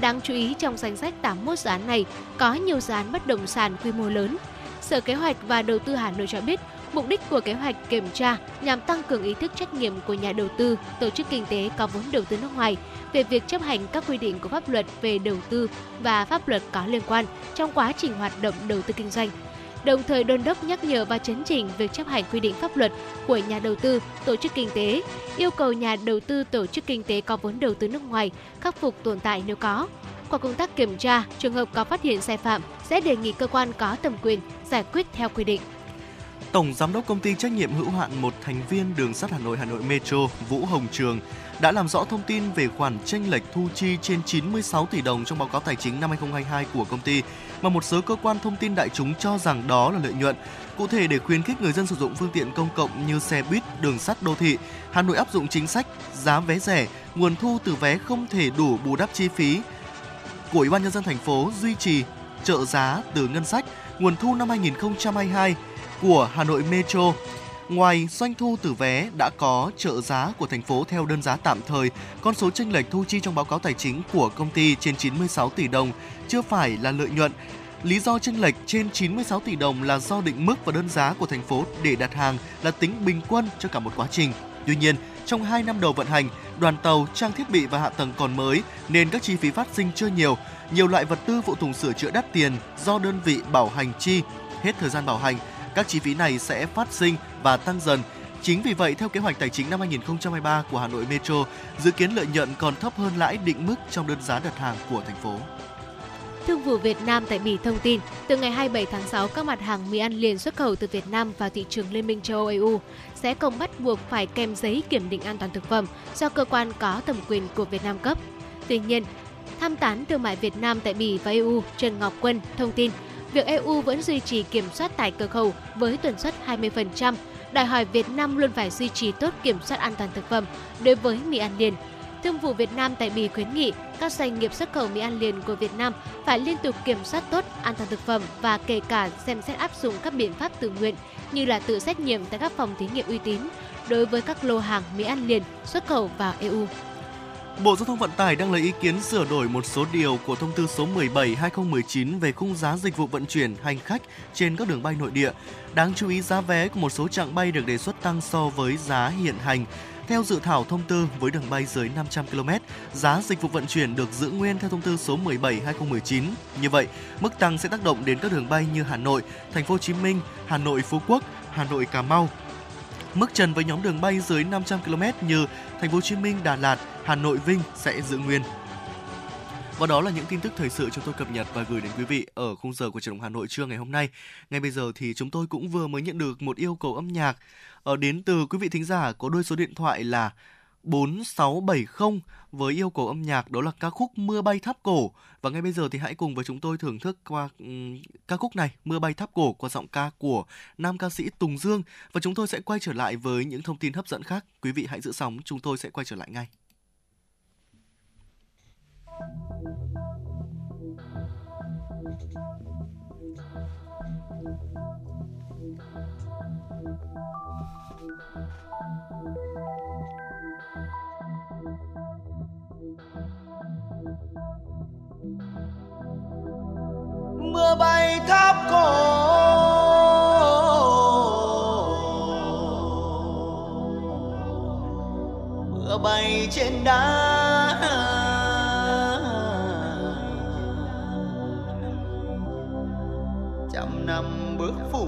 Đáng chú ý trong danh sách 81 dự án này có nhiều dự án bất động sản quy mô lớn. Sở Kế hoạch và Đầu tư Hà Nội cho biết, mục đích của kế hoạch kiểm tra nhằm tăng cường ý thức trách nhiệm của nhà đầu tư, tổ chức kinh tế có vốn đầu tư nước ngoài về việc chấp hành các quy định của pháp luật về đầu tư và pháp luật có liên quan trong quá trình hoạt động đầu tư kinh doanh đồng thời đôn đốc nhắc nhở và chấn chỉnh việc chấp hành quy định pháp luật của nhà đầu tư, tổ chức kinh tế, yêu cầu nhà đầu tư tổ chức kinh tế có vốn đầu tư nước ngoài khắc phục tồn tại nếu có. Qua công tác kiểm tra, trường hợp có phát hiện sai phạm sẽ đề nghị cơ quan có thẩm quyền giải quyết theo quy định. Tổng giám đốc công ty trách nhiệm hữu hạn một thành viên đường sắt Hà Nội Hà Nội Metro Vũ Hồng Trường đã làm rõ thông tin về khoản tranh lệch thu chi trên 96 tỷ đồng trong báo cáo tài chính năm 2022 của công ty mà một số cơ quan thông tin đại chúng cho rằng đó là lợi nhuận. Cụ thể để khuyến khích người dân sử dụng phương tiện công cộng như xe buýt, đường sắt đô thị, Hà Nội áp dụng chính sách giá vé rẻ, nguồn thu từ vé không thể đủ bù đắp chi phí của Ủy ban nhân dân thành phố duy trì trợ giá từ ngân sách nguồn thu năm 2022 của Hà Nội Metro. Ngoài doanh thu từ vé đã có trợ giá của thành phố theo đơn giá tạm thời, con số chênh lệch thu chi trong báo cáo tài chính của công ty trên 96 tỷ đồng chưa phải là lợi nhuận. Lý do chênh lệch trên 96 tỷ đồng là do định mức và đơn giá của thành phố để đặt hàng là tính bình quân cho cả một quá trình. Tuy nhiên, trong 2 năm đầu vận hành, đoàn tàu, trang thiết bị và hạ tầng còn mới nên các chi phí phát sinh chưa nhiều. Nhiều loại vật tư phụ tùng sửa chữa đắt tiền do đơn vị bảo hành chi. Hết thời gian bảo hành, các chi phí này sẽ phát sinh và tăng dần. Chính vì vậy, theo kế hoạch tài chính năm 2023 của Hà Nội Metro, dự kiến lợi nhuận còn thấp hơn lãi định mức trong đơn giá đặt hàng của thành phố. Thương vụ Việt Nam tại Bỉ thông tin, từ ngày 27 tháng 6, các mặt hàng mì ăn liền xuất khẩu từ Việt Nam vào thị trường Liên minh châu Âu EU sẽ không bắt buộc phải kèm giấy kiểm định an toàn thực phẩm do cơ quan có thẩm quyền của Việt Nam cấp. Tuy nhiên, tham tán thương mại Việt Nam tại Bỉ và EU Trần Ngọc Quân thông tin, việc EU vẫn duy trì kiểm soát tại cửa khẩu với tần suất 20%, đòi hỏi Việt Nam luôn phải duy trì tốt kiểm soát an toàn thực phẩm đối với mì ăn liền. Thương vụ Việt Nam tại Bỉ khuyến nghị các doanh nghiệp xuất khẩu mì ăn liền của Việt Nam phải liên tục kiểm soát tốt an toàn thực phẩm và kể cả xem xét áp dụng các biện pháp tự nguyện như là tự xét nghiệm tại các phòng thí nghiệm uy tín đối với các lô hàng mì ăn liền xuất khẩu vào EU. Bộ Giao thông Vận tải đang lấy ý kiến sửa đổi một số điều của thông tư số 17/2019 về khung giá dịch vụ vận chuyển hành khách trên các đường bay nội địa. Đáng chú ý giá vé của một số chặng bay được đề xuất tăng so với giá hiện hành. Theo dự thảo thông tư với đường bay dưới 500 km, giá dịch vụ vận chuyển được giữ nguyên theo thông tư số 17/2019. Như vậy, mức tăng sẽ tác động đến các đường bay như Hà Nội, Thành phố Hồ Chí Minh, Hà Nội Phú Quốc, Hà Nội Cà Mau, Mức trần với nhóm đường bay dưới 500 km như Thành phố Hồ Chí Minh, Đà Lạt, Hà Nội, Vinh sẽ giữ nguyên. Và đó là những tin tức thời sự chúng tôi cập nhật và gửi đến quý vị ở khung giờ của truyền động Hà Nội trưa ngày hôm nay. Ngay bây giờ thì chúng tôi cũng vừa mới nhận được một yêu cầu âm nhạc ở đến từ quý vị thính giả có đôi số điện thoại là 4670 với yêu cầu âm nhạc đó là ca khúc Mưa bay tháp cổ. Và ngay bây giờ thì hãy cùng với chúng tôi thưởng thức qua um, ca khúc này Mưa bay tháp cổ qua giọng ca của nam ca sĩ Tùng Dương và chúng tôi sẽ quay trở lại với những thông tin hấp dẫn khác. Quý vị hãy giữ sóng, chúng tôi sẽ quay trở lại ngay. Mưa bay tháp cổ. Mưa bay trên đá. Trăm năm bước phủ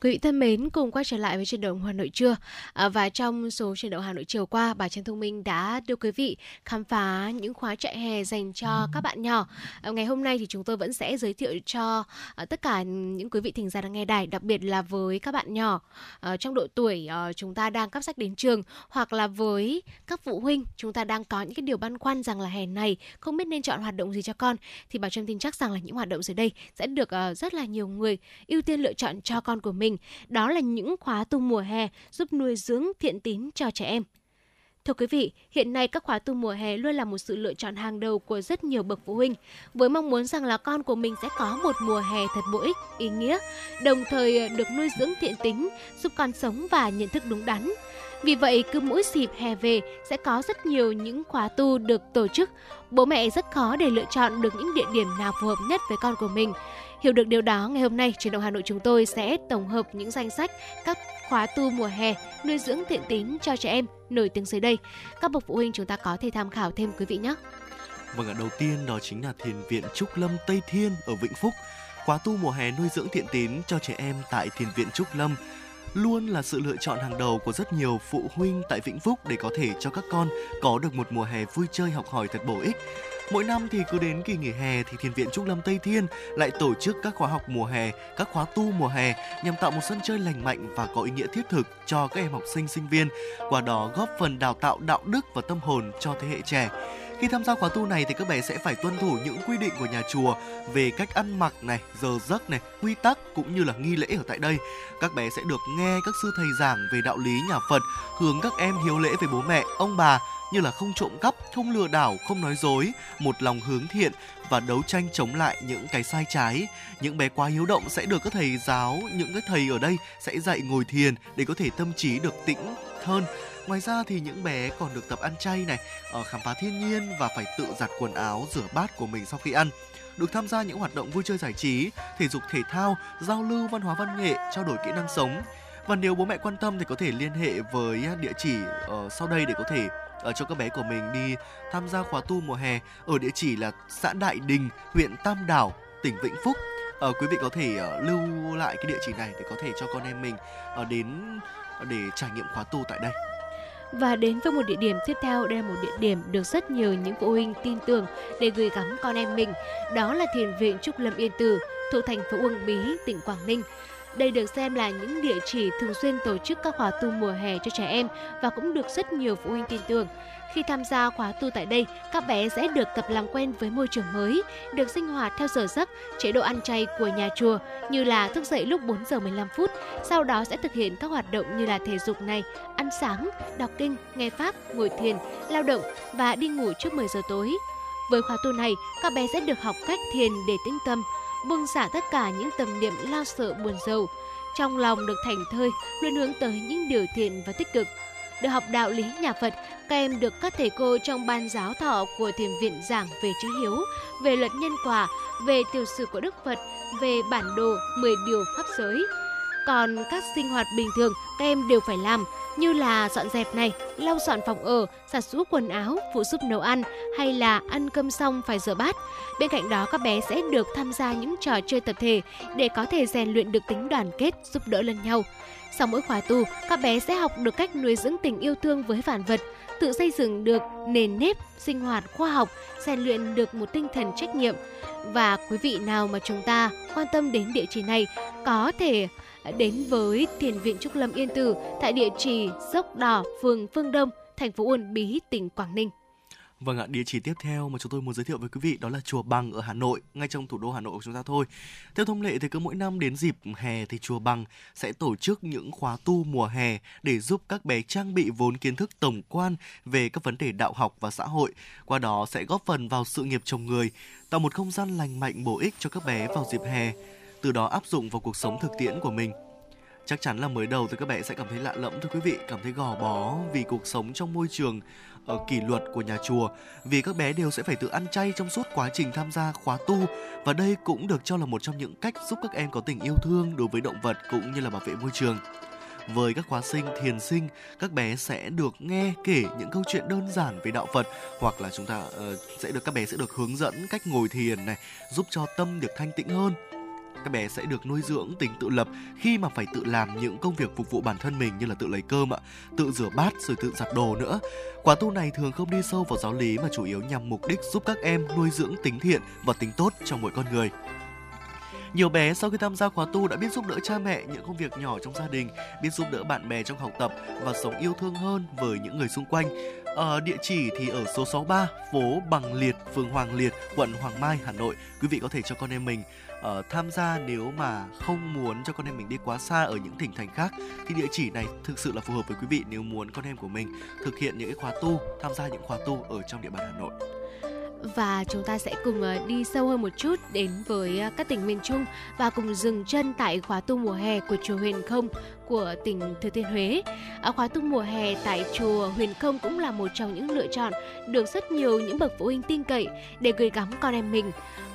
Quý vị thân mến, cùng quay trở lại với chuyển động Hà Nội trưa. À, và trong số chuyển động Hà Nội chiều qua, bà Trần Thông Minh đã đưa quý vị khám phá những khóa chạy hè dành cho các bạn nhỏ. À, ngày hôm nay thì chúng tôi vẫn sẽ giới thiệu cho à, tất cả những quý vị thính giả đang nghe đài, đặc biệt là với các bạn nhỏ à, trong độ tuổi à, chúng ta đang cấp sách đến trường hoặc là với các phụ huynh chúng ta đang có những cái điều băn khoăn rằng là hè này không biết nên chọn hoạt động gì cho con thì bà Trâm tin chắc rằng là những hoạt động dưới đây sẽ được à, rất là nhiều người ưu tiên lựa chọn cho con của mình. Đó là những khóa tu mùa hè giúp nuôi dưỡng thiện tín cho trẻ em. Thưa quý vị, hiện nay các khóa tu mùa hè luôn là một sự lựa chọn hàng đầu của rất nhiều bậc phụ huynh, với mong muốn rằng là con của mình sẽ có một mùa hè thật bổ ích, ý nghĩa, đồng thời ờ, được nuôi dưỡng thiện tính, giúp con sống và nhận thức đúng đắn. Vì vậy, cứ mỗi dịp hè về sẽ có rất nhiều những khóa tu được tổ chức. Bố mẹ rất khó để lựa chọn được những địa điểm nào phù hợp nhất với con của mình. Hiểu được điều đó, ngày hôm nay, truyền động Hà Nội chúng tôi sẽ tổng hợp những danh sách các khóa tu mùa hè nuôi dưỡng thiện tín cho trẻ em nổi tiếng dưới đây. Các bậc phụ huynh chúng ta có thể tham khảo thêm quý vị nhé. Vâng ạ, đầu tiên đó chính là Thiền viện Trúc Lâm Tây Thiên ở Vĩnh Phúc. Khóa tu mùa hè nuôi dưỡng thiện tín cho trẻ em tại Thiền viện Trúc Lâm luôn là sự lựa chọn hàng đầu của rất nhiều phụ huynh tại Vĩnh Phúc để có thể cho các con có được một mùa hè vui chơi học hỏi thật bổ ích. Mỗi năm thì cứ đến kỳ nghỉ hè thì Thiền viện Trúc Lâm Tây Thiên lại tổ chức các khóa học mùa hè, các khóa tu mùa hè nhằm tạo một sân chơi lành mạnh và có ý nghĩa thiết thực cho các em học sinh sinh viên, qua đó góp phần đào tạo đạo đức và tâm hồn cho thế hệ trẻ. Khi tham gia khóa tu này thì các bé sẽ phải tuân thủ những quy định của nhà chùa về cách ăn mặc này, giờ giấc này, quy tắc cũng như là nghi lễ ở tại đây. Các bé sẽ được nghe các sư thầy giảng về đạo lý nhà Phật, hướng các em hiếu lễ với bố mẹ, ông bà như là không trộm cắp, không lừa đảo, không nói dối, một lòng hướng thiện và đấu tranh chống lại những cái sai trái. Những bé quá hiếu động sẽ được các thầy giáo, những cái thầy ở đây sẽ dạy ngồi thiền để có thể tâm trí được tĩnh hơn Ngoài ra thì những bé còn được tập ăn chay này, ở khám phá thiên nhiên và phải tự giặt quần áo, rửa bát của mình sau khi ăn. Được tham gia những hoạt động vui chơi giải trí, thể dục thể thao, giao lưu văn hóa văn nghệ, trao đổi kỹ năng sống. Và nếu bố mẹ quan tâm thì có thể liên hệ với địa chỉ ở sau đây để có thể ở cho các bé của mình đi tham gia khóa tu mùa hè ở địa chỉ là xã Đại Đình, huyện Tam Đảo, tỉnh Vĩnh Phúc. Ờ, quý vị có thể uh, lưu lại cái địa chỉ này để có thể cho con em mình uh, đến uh, để trải nghiệm khóa tu tại đây. Và đến với một địa điểm tiếp theo, đây là một địa điểm được rất nhiều những phụ huynh tin tưởng để gửi gắm con em mình. Đó là thiền viện Trúc Lâm Yên Tử, thuộc thành phố Uông Bí, tỉnh Quảng Ninh. Đây được xem là những địa chỉ thường xuyên tổ chức các khóa tu mùa hè cho trẻ em và cũng được rất nhiều phụ huynh tin tưởng. Khi tham gia khóa tu tại đây, các bé sẽ được tập làm quen với môi trường mới, được sinh hoạt theo giờ giấc, chế độ ăn chay của nhà chùa như là thức dậy lúc 4 giờ 15 phút, sau đó sẽ thực hiện các hoạt động như là thể dục này, ăn sáng, đọc kinh, nghe pháp, ngồi thiền, lao động và đi ngủ trước 10 giờ tối. Với khóa tu này, các bé sẽ được học cách thiền để tĩnh tâm, buông xả tất cả những tầm niệm lo sợ buồn rầu, trong lòng được thành thơi, luôn hướng tới những điều thiện và tích cực được học đạo lý nhà Phật, các em được các thầy cô trong ban giáo thọ của thiền viện giảng về chữ hiếu, về luật nhân quả, về tiểu sử của Đức Phật, về bản đồ 10 điều pháp giới. Còn các sinh hoạt bình thường các em đều phải làm như là dọn dẹp này, lau dọn phòng ở, giặt giũ quần áo, phụ giúp nấu ăn hay là ăn cơm xong phải rửa bát. Bên cạnh đó các bé sẽ được tham gia những trò chơi tập thể để có thể rèn luyện được tính đoàn kết, giúp đỡ lẫn nhau. Sau mỗi khóa tu, các bé sẽ học được cách nuôi dưỡng tình yêu thương với vạn vật, tự xây dựng được nền nếp sinh hoạt khoa học, rèn luyện được một tinh thần trách nhiệm. Và quý vị nào mà chúng ta quan tâm đến địa chỉ này có thể Ờ, đến với Thiền viện Trúc Lâm Yên Tử tại địa chỉ Dốc Đỏ, phường Phương Đông, thành phố Uông Bí, tỉnh Quảng Ninh. Vâng ạ, địa chỉ tiếp theo mà chúng tôi muốn giới thiệu với quý vị đó là chùa Bằng ở Hà Nội, ngay trong thủ đô Hà Nội của chúng ta thôi. Theo thông lệ thì cứ mỗi năm đến dịp hè thì chùa Bằng sẽ tổ chức những khóa tu mùa hè để giúp các bé trang bị vốn kiến thức tổng quan về các vấn đề đạo học và xã hội, qua đó sẽ góp phần vào sự nghiệp chồng người, tạo một không gian lành mạnh bổ ích cho các bé vào dịp hè, từ đó áp dụng vào cuộc sống thực tiễn của mình. Chắc chắn là mới đầu thì các bé sẽ cảm thấy lạ lẫm thưa quý vị cảm thấy gò bó vì cuộc sống trong môi trường ở kỷ luật của nhà chùa vì các bé đều sẽ phải tự ăn chay trong suốt quá trình tham gia khóa tu. Và đây cũng được cho là một trong những cách giúp các em có tình yêu thương đối với động vật cũng như là bảo vệ môi trường. Với các khóa sinh thiền sinh các bé sẽ được nghe kể những câu chuyện đơn giản về đạo Phật hoặc là chúng ta uh, sẽ được các bé sẽ được hướng dẫn cách ngồi thiền này giúp cho tâm được thanh tịnh hơn các bé sẽ được nuôi dưỡng tính tự lập khi mà phải tự làm những công việc phục vụ bản thân mình như là tự lấy cơm ạ, tự rửa bát rồi tự giặt đồ nữa. Khóa tu này thường không đi sâu vào giáo lý mà chủ yếu nhằm mục đích giúp các em nuôi dưỡng tính thiện và tính tốt trong mỗi con người. Nhiều bé sau khi tham gia khóa tu đã biết giúp đỡ cha mẹ những công việc nhỏ trong gia đình, biết giúp đỡ bạn bè trong học tập và sống yêu thương hơn với những người xung quanh. Ở địa chỉ thì ở số 63, phố Bằng Liệt, phường Hoàng Liệt, quận Hoàng Mai, Hà Nội. Quý vị có thể cho con em mình uh, tham gia nếu mà không muốn cho con em mình đi quá xa ở những tỉnh thành khác thì địa chỉ này thực sự là phù hợp với quý vị nếu muốn con em của mình thực hiện những khóa tu tham gia những khóa tu ở trong địa bàn Hà Nội và chúng ta sẽ cùng ờ, đi sâu hơn một chút đến với ờ, các tỉnh miền Trung và cùng dừng chân tại khóa tu mùa hè của chùa Huyền Không của tỉnh Thừa Thiên Huế. Khóa tu mùa hè tại chùa Huyền Không cũng là một trong những lựa chọn được rất nhiều những bậc phụ huynh tin cậy để gửi gắm con em mình.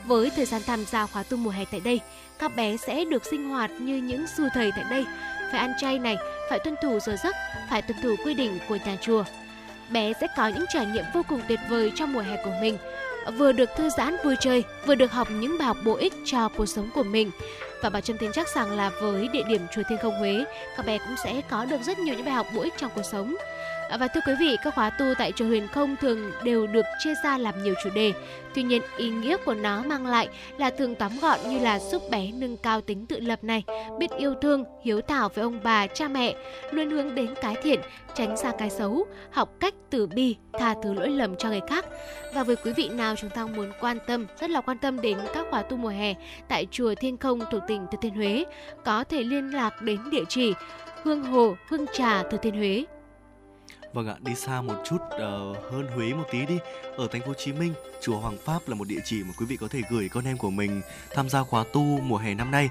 Với thời gian tham gia khóa tu mùa hè tại đây, các bé sẽ được sinh hoạt như những sư thầy tại đây, phải ăn chay này, phải tuân thủ giờ giấc, phải tuân thủ quy định của nhà chùa. Bé sẽ có những trải nghiệm vô cùng tuyệt vời trong mùa hè của mình, vừa được thư giãn vui chơi, vừa được học những bài học bổ ích cho cuộc sống của mình. Và bà Trâm tin chắc rằng là với địa điểm chùa Thiên Không Huế, các bé cũng sẽ có được rất nhiều những bài học bổ ích trong cuộc sống. Ờ, và thưa quý vị, các khóa tu tại chùa Huyền Không thường đều được chia ra làm nhiều chủ đề. Tuy nhiên, ý nghĩa của nó mang lại là thường tóm gọn như là giúp bé nâng cao tính tự lập này, biết yêu thương, hiếu thảo với ông bà, cha mẹ, luôn hướng đến cái thiện, tránh xa cái xấu, học cách từ bi, tha thứ lỗi lầm cho người khác. Và với quý vị nào chúng ta muốn quan tâm, rất là quan tâm đến các khóa tu mùa hè tại chùa Thiên Không thuộc tỉnh Thừa Thiên Huế, có thể liên lạc đến địa chỉ Hương Hồ, Hương Trà, Thừa Thiên Huế Vâng ạ, đi xa một chút uh, hơn Huế một tí đi. Ở thành phố Hồ Chí Minh, chùa Hoàng Pháp là một địa chỉ mà quý vị có thể gửi con em của mình tham gia khóa tu mùa hè năm nay.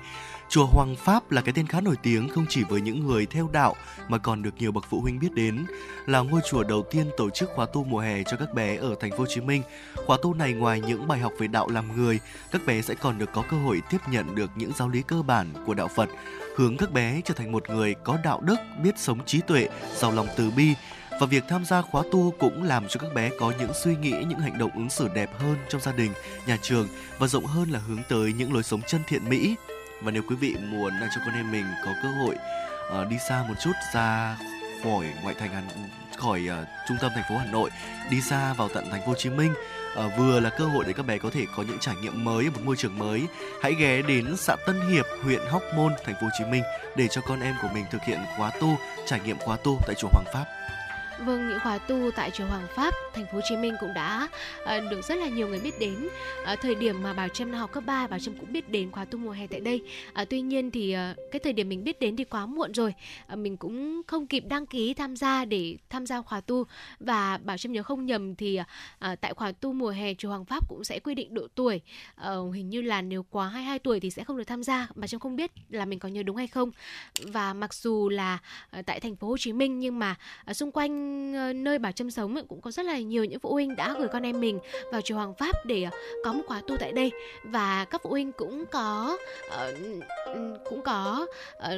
Chùa Hoàng Pháp là cái tên khá nổi tiếng không chỉ với những người theo đạo mà còn được nhiều bậc phụ huynh biết đến. Là ngôi chùa đầu tiên tổ chức khóa tu mùa hè cho các bé ở thành phố Hồ Chí Minh. Khóa tu này ngoài những bài học về đạo làm người, các bé sẽ còn được có cơ hội tiếp nhận được những giáo lý cơ bản của đạo Phật, hướng các bé trở thành một người có đạo đức, biết sống trí tuệ, giàu lòng từ bi, và việc tham gia khóa tu cũng làm cho các bé có những suy nghĩ, những hành động ứng xử đẹp hơn trong gia đình, nhà trường và rộng hơn là hướng tới những lối sống chân thiện mỹ. Và nếu quý vị muốn cho con em mình có cơ hội uh, đi xa một chút ra khỏi ngoại thành Hà khỏi uh, trung tâm thành phố Hà Nội đi xa vào tận thành phố Hồ Chí Minh uh, vừa là cơ hội để các bé có thể có những trải nghiệm mới ở một môi trường mới hãy ghé đến xã Tân Hiệp huyện Hóc Môn thành phố Hồ Chí Minh để cho con em của mình thực hiện khóa tu trải nghiệm khóa tu tại chùa Hoàng Pháp Vâng, những khóa tu tại chùa Hoàng Pháp, thành phố Hồ Chí Minh cũng đã uh, được rất là nhiều người biết đến. Uh, thời điểm mà Bảo Trâm học cấp 3, Bảo Trâm cũng biết đến khóa tu mùa hè tại đây. Uh, tuy nhiên thì uh, cái thời điểm mình biết đến thì quá muộn rồi. Uh, mình cũng không kịp đăng ký tham gia để tham gia khóa tu và Bảo Trâm nhớ không nhầm thì uh, tại khóa tu mùa hè chùa Hoàng Pháp cũng sẽ quy định độ tuổi. Uh, hình như là nếu quá 22 tuổi thì sẽ không được tham gia. Bảo Trâm không biết là mình có nhớ đúng hay không. Và mặc dù là uh, tại thành phố Hồ Chí Minh nhưng mà uh, xung quanh ờ, nơi Bảo Trâm sống cũng có rất là nhiều những phụ huynh đã gửi con em mình vào chùa Hoàng Pháp để có một khóa tu tại đây. Và các phụ huynh cũng có uh, cũng có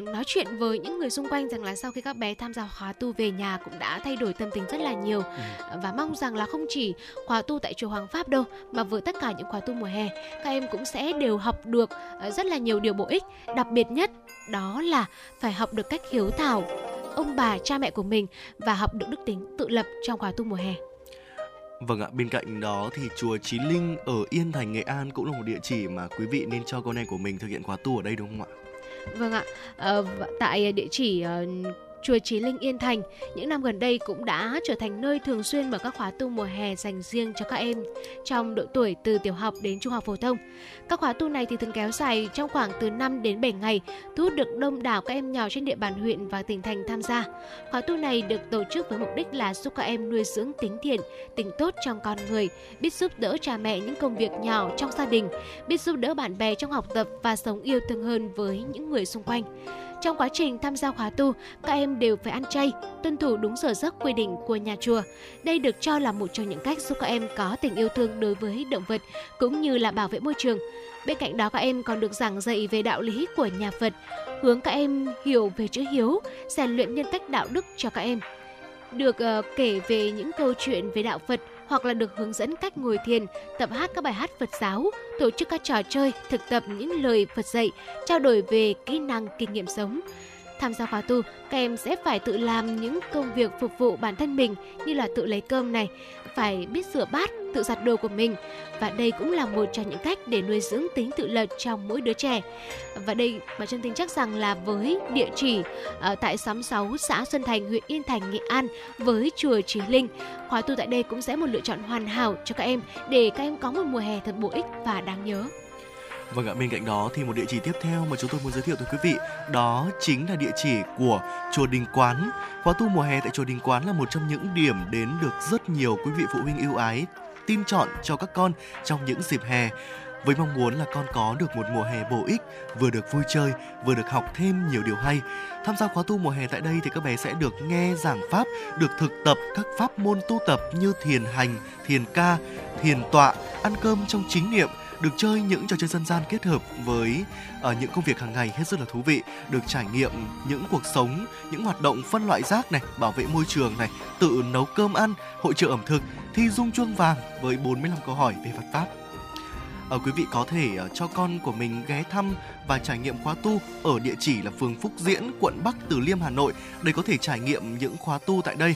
nói chuyện với những người xung quanh rằng là sau khi các bé tham gia khóa tu về nhà cũng đã thay đổi tâm tính rất là nhiều. Ừ. và mong rằng là không chỉ khóa tu tại chùa Hoàng Pháp đâu mà với tất cả những khóa tu mùa hè các em cũng sẽ đều học được rất là nhiều điều bổ ích. Đặc biệt nhất đó là phải học được cách hiếu thảo ông bà cha mẹ của mình và học được đức tính tự lập trong khóa tu mùa hè. Vâng ạ, bên cạnh đó thì chùa Chí Linh ở Yên Thành Nghệ An cũng là một địa chỉ mà quý vị nên cho con em của mình thực hiện khóa tu ở đây đúng không ạ? Vâng ạ, à, tại địa chỉ uh, Chùa Chí Linh Yên Thành những năm gần đây cũng đã trở thành nơi thường xuyên mở các khóa tu mùa hè dành riêng cho các em trong độ tuổi từ tiểu học đến trung học phổ thông. Các khóa tu này thì thường kéo dài trong khoảng từ 5 đến 7 ngày, thu hút được đông đảo các em nhỏ trên địa bàn huyện và tỉnh thành tham gia. Khóa tu này được tổ chức với mục đích là giúp các em nuôi dưỡng tính thiện, tính tốt trong con người, biết giúp đỡ cha mẹ những công việc nhỏ trong gia đình, biết giúp đỡ bạn bè trong học tập và sống yêu thương hơn với những người xung quanh. Trong quá trình tham gia khóa tu, các em đều phải ăn chay, tuân thủ đúng giờ giấc quy định của nhà chùa. Đây được cho là một trong những cách giúp các em có tình yêu thương đối với động vật cũng như là bảo vệ môi trường. Bên cạnh đó các em còn được giảng dạy về đạo lý của nhà Phật, hướng các em hiểu về chữ hiếu, rèn luyện nhân cách đạo đức cho các em. Được uh, kể về những câu chuyện về đạo Phật hoặc là được hướng dẫn cách ngồi thiền, tập hát các bài hát Phật giáo, tổ chức các trò chơi, thực tập những lời Phật dạy, trao đổi về kỹ năng kinh nghiệm sống. Tham gia khóa tu, các em sẽ phải tự làm những công việc phục vụ bản thân mình như là tự lấy cơm này, phải biết rửa bát, tự giặt đồ của mình và đây cũng là một trong những cách để nuôi dưỡng tính tự lập trong mỗi đứa trẻ. Và đây bà Trân tin chắc rằng là với địa chỉ uh, tại xóm 6 xã Xuân Thành, huyện Yên Thành, Nghệ An với chùa Trí Linh, khóa tu tại đây cũng sẽ một lựa chọn hoàn hảo cho các em để các em có một mùa hè thật bổ ích và đáng nhớ. Vâng ạ, bên cạnh đó thì một địa chỉ tiếp theo mà chúng tôi muốn giới thiệu tới quý vị đó chính là địa chỉ của chùa Đình Quán. Khóa tu mùa hè tại chùa Đình Quán là một trong những điểm đến được rất nhiều quý vị phụ huynh yêu ái tin chọn cho các con trong những dịp hè với mong muốn là con có được một mùa hè bổ ích, vừa được vui chơi, vừa được học thêm nhiều điều hay. Tham gia khóa tu mùa hè tại đây thì các bé sẽ được nghe giảng pháp, được thực tập các pháp môn tu tập như thiền hành, thiền ca, thiền tọa, ăn cơm trong chính niệm, được chơi những trò chơi dân gian kết hợp với uh, những công việc hàng ngày hết sức là thú vị, được trải nghiệm những cuộc sống, những hoạt động phân loại rác này, bảo vệ môi trường này, tự nấu cơm ăn, hội trợ ẩm thực, thi dung chuông vàng với 45 câu hỏi về Phật pháp uh, quý vị có thể uh, cho con của mình ghé thăm và trải nghiệm khóa tu ở địa chỉ là phường Phúc Diễn, quận Bắc Từ Liêm, Hà Nội để có thể trải nghiệm những khóa tu tại đây.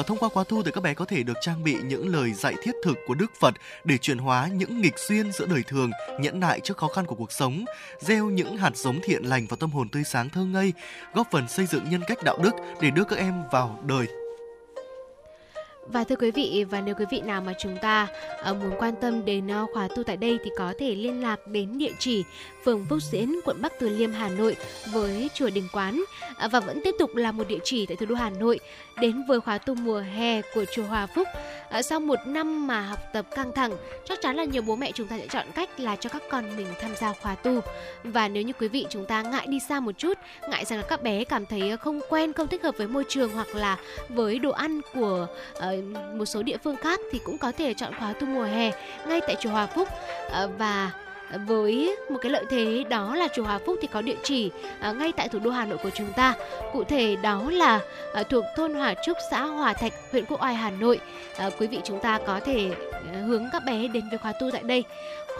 Uh, thông qua khóa tu thì các bé có thể được trang bị những lời dạy thiết thực của Đức Phật để chuyển hóa những nghịch duyên giữa đời thường, nhẫn nại trước khó khăn của cuộc sống, gieo những hạt giống thiện lành vào tâm hồn tươi sáng thơ ngây, góp phần xây dựng nhân cách đạo đức để đưa các em vào đời và thưa quý vị, và nếu quý vị nào mà chúng ta uh, muốn quan tâm đến uh, khóa tu tại đây thì có thể liên lạc đến địa chỉ phường Phúc Diễn, quận Bắc Từ Liêm, Hà Nội với chùa Đình Quán uh, và vẫn tiếp tục là một địa chỉ tại thủ đô Hà Nội đến với khóa tu mùa hè của chùa Hòa Phúc. Uh, sau một năm mà học tập căng thẳng, chắc chắn là nhiều bố mẹ chúng ta sẽ chọn cách là cho các con mình tham gia khóa tu. Và nếu như quý vị chúng ta ngại đi xa một chút, ngại rằng là các bé cảm thấy không quen, không thích hợp với môi trường hoặc là với đồ ăn của uh, một số địa phương khác thì cũng có thể chọn khóa tu mùa hè ngay tại chùa Hòa Phúc ờ, và với một cái lợi thế đó là chùa Hòa Phúc thì có địa chỉ ờ, ngay tại thủ đô Hà Nội của chúng ta. Cụ thể đó là ờ, thuộc thôn Hòa Trúc, xã Hòa Thạch, huyện Quốc Oai, Hà Nội. Quý vị chúng ta có thể hướng các bé đến với khóa tu tại đây.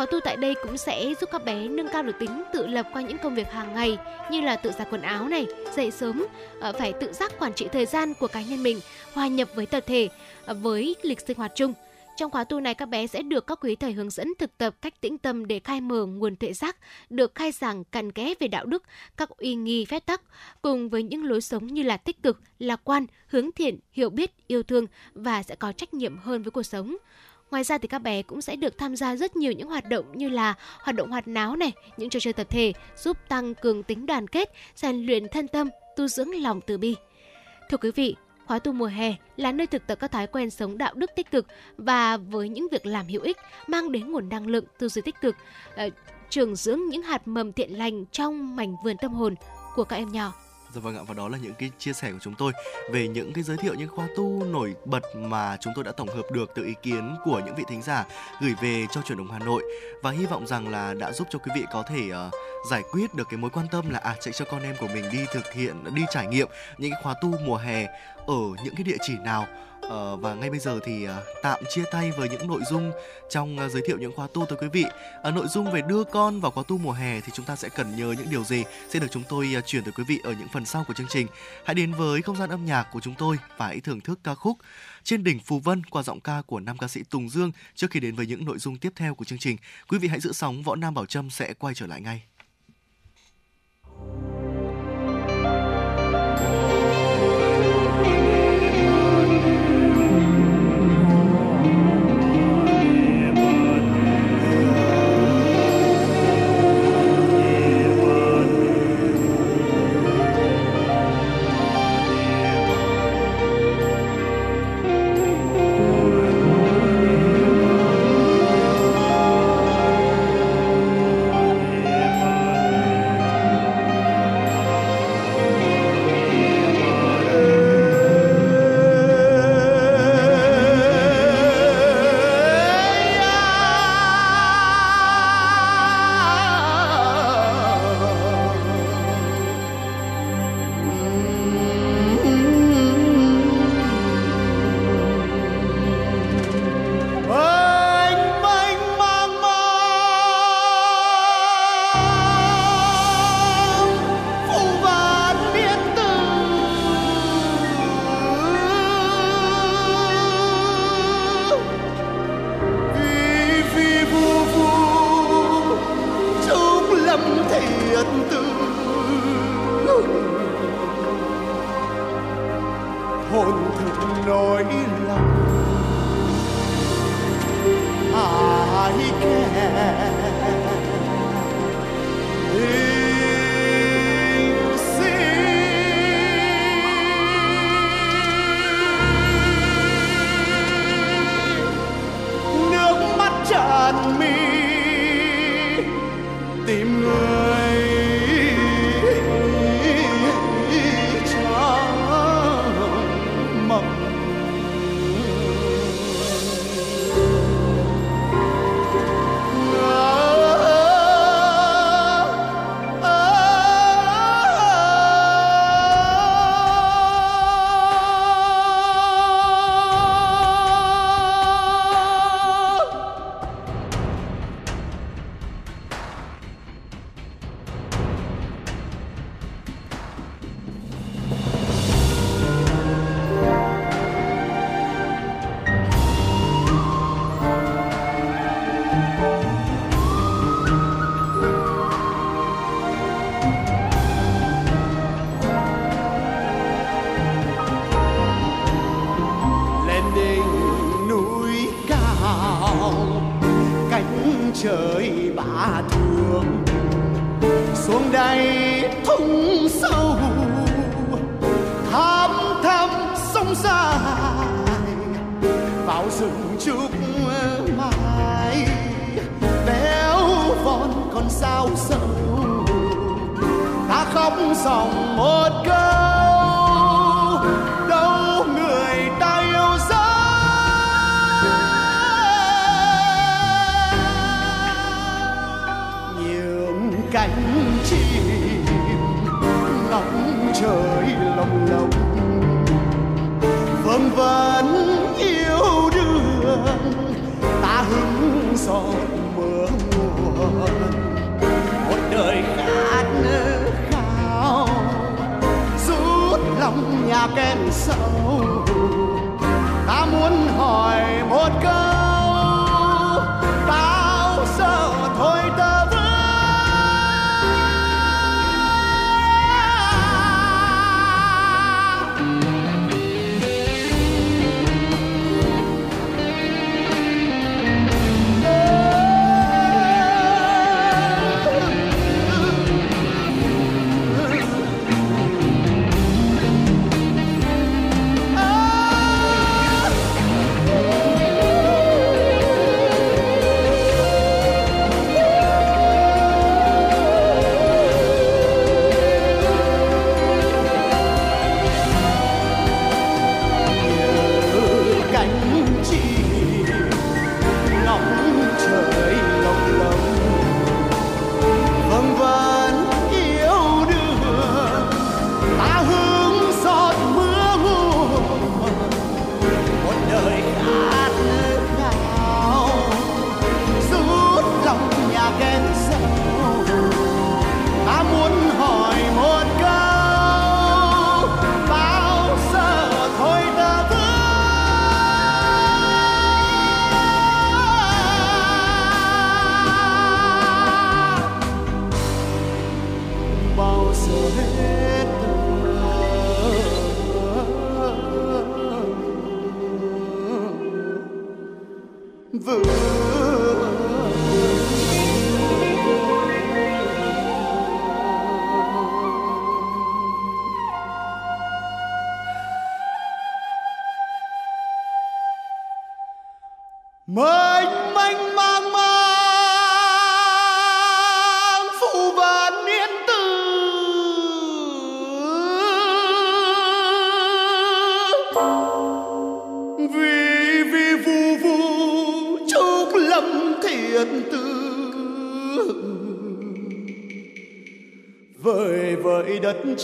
Khóa tu tại đây cũng sẽ giúp các bé nâng cao được tính tự lập qua những công việc hàng ngày như là tự giặt quần áo này, dậy sớm, ờ, phải tự giác quản trị thời gian của cá nhân mình, hòa nhập với tập thể, ờ, với lịch sinh hoạt chung. Trong khóa tu này các bé sẽ được các quý thầy hướng dẫn thực tập cách tĩnh tâm để khai mở nguồn tuệ giác, được khai giảng cặn kẽ về đạo đức, các uy nghi phép tắc, cùng với những lối sống như là tích cực, lạc quan, hướng thiện, hiểu biết, yêu thương và sẽ có trách nhiệm hơn với cuộc sống. Ngoài ra thì các bé cũng sẽ được tham gia rất nhiều những hoạt động như là hoạt động hoạt náo này, những trò chơi tập thể giúp tăng cường tính đoàn kết, rèn luyện thân tâm, tu dưỡng lòng từ bi. Thưa quý vị, Khóa tu mùa hè là nơi thực tập các thói quen sống đạo đức tích cực và với những việc làm hữu ích mang đến nguồn năng lượng tư duy tích cực, ờ, trưởng trường dưỡng những hạt mầm thiện lành trong mảnh vườn tâm hồn của các em nhỏ. Dạ vâng ạ và đó là những cái chia sẻ của chúng tôi về những cái giới thiệu những khóa tu nổi bật mà chúng tôi đã tổng hợp được từ ý kiến của những vị thính giả gửi về cho truyền động Hà Nội. Và hy vọng rằng là đã giúp cho quý vị có thể uh, giải quyết được cái mối quan tâm là à chạy cho con em của mình đi thực hiện đi trải nghiệm những cái khóa tu mùa hè ở những cái địa chỉ nào. Ờ, và ngay bây giờ thì uh, tạm chia tay với những nội dung trong uh, giới thiệu những khóa tu tới quý vị. Uh, nội dung về đưa con vào khóa tu mùa hè thì chúng ta sẽ cần nhớ những điều gì sẽ được chúng tôi uh, chuyển tới quý vị ở những phần sau của chương trình. Hãy đến với không gian âm nhạc của chúng tôi và hãy thưởng thức ca khúc trên đỉnh Phù Vân qua giọng ca của nam ca sĩ Tùng Dương trước khi đến với những nội dung tiếp theo của chương trình. Quý vị hãy giữ sóng, Võ Nam Bảo Trâm sẽ quay trở lại ngay.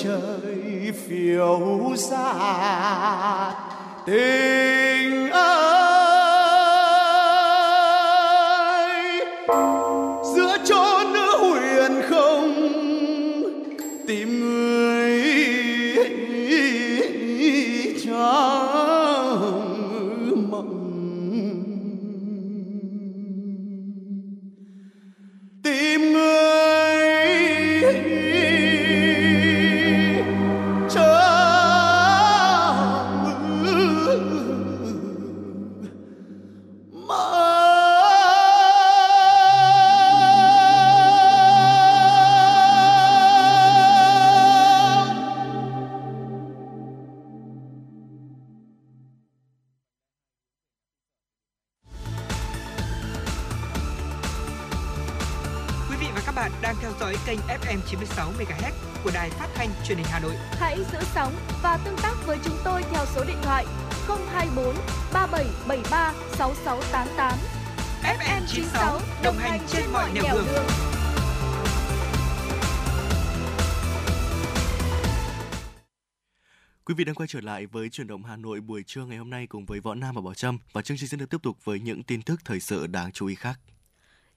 Vợi đất 96 MHz của đài phát thanh truyền hình Hà Nội. Hãy giữ sóng và tương tác với chúng tôi theo số điện thoại 024 3773 6688. FM 96 đồng hành trên mọi nẻo đường. Quý vị đang quay trở lại với chuyển động Hà Nội buổi trưa ngày hôm nay cùng với Võ Nam và Bảo Trâm và chương trình sẽ được tiếp tục với những tin tức thời sự đáng chú ý khác.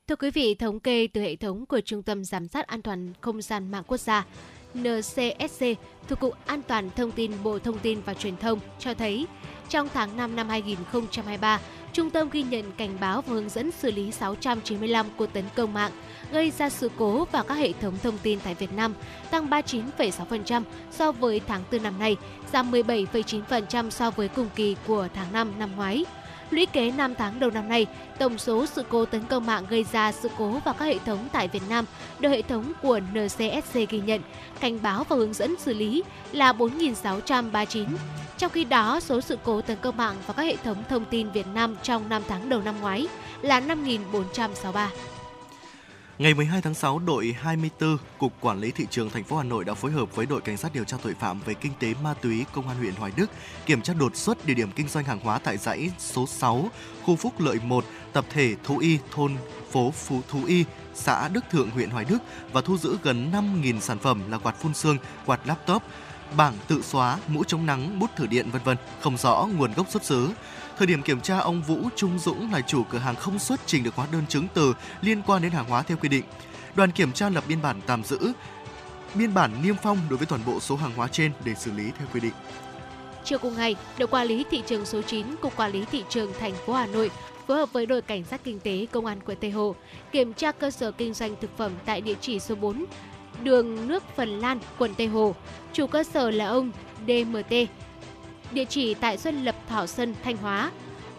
Thưa quý vị, thống kê từ hệ thống của Trung tâm Giám sát An toàn Không gian mạng quốc gia NCSC thuộc Cục An toàn Thông tin Bộ Thông tin và Truyền thông cho thấy trong tháng 5 năm 2023, Trung tâm ghi nhận cảnh báo và hướng dẫn xử lý 695 cuộc tấn công mạng gây ra sự cố vào các hệ thống thông tin tại Việt Nam, tăng 39,6% so với tháng 4 năm nay, giảm 17,9% so với cùng kỳ của tháng 5 năm ngoái. Lũy kế 5 tháng đầu năm nay, tổng số sự cố tấn công mạng gây ra sự cố vào các hệ thống tại Việt Nam được hệ thống của NCSC ghi nhận, cảnh báo và hướng dẫn xử lý là 4.639. Trong khi đó, số sự cố tấn công mạng vào các hệ thống thông tin Việt Nam trong 5 tháng đầu năm ngoái là 5.463. Ngày 12 tháng 6, đội 24 Cục Quản lý thị trường thành phố Hà Nội đã phối hợp với đội cảnh sát điều tra tội phạm về kinh tế ma túy công an huyện Hoài Đức kiểm tra đột xuất địa điểm kinh doanh hàng hóa tại dãy số 6, khu Phúc Lợi 1, tập thể Thú Y thôn phố Phú Thú Y, xã Đức Thượng huyện Hoài Đức và thu giữ gần 5.000 sản phẩm là quạt phun sương, quạt laptop, bảng tự xóa, mũ chống nắng, bút thử điện vân vân, không rõ nguồn gốc xuất xứ. Thời điểm kiểm tra, ông Vũ Trung Dũng là chủ cửa hàng không xuất trình được hóa đơn chứng từ liên quan đến hàng hóa theo quy định. Đoàn kiểm tra lập biên bản tạm giữ, biên bản niêm phong đối với toàn bộ số hàng hóa trên để xử lý theo quy định. Chiều cùng ngày, đội quản lý thị trường số 9 Cục Quản lý thị trường thành phố Hà Nội phối hợp với đội cảnh sát kinh tế công an quận Tây Hồ kiểm tra cơ sở kinh doanh thực phẩm tại địa chỉ số 4 đường nước Phần Lan, quận Tây Hồ. Chủ cơ sở là ông DMT, địa chỉ tại Xuân Lập Thọ Sơn, Thanh Hóa.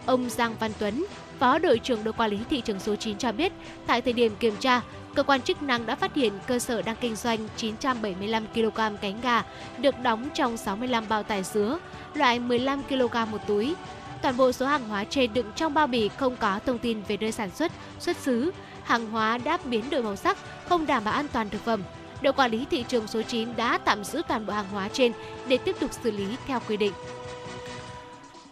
Ông Giang Văn Tuấn, Phó đội trưởng đội quản lý thị trường số 9 cho biết, tại thời điểm kiểm tra, cơ quan chức năng đã phát hiện cơ sở đang kinh doanh 975 kg cánh gà được đóng trong 65 bao tải dứa, loại 15 kg một túi. Toàn bộ số hàng hóa trên đựng trong bao bì không có thông tin về nơi sản xuất, xuất xứ, hàng hóa đã biến đổi màu sắc, không đảm bảo an toàn thực phẩm. Đội quản lý thị trường số 9 đã tạm giữ toàn bộ hàng hóa trên để tiếp tục xử lý theo quy định.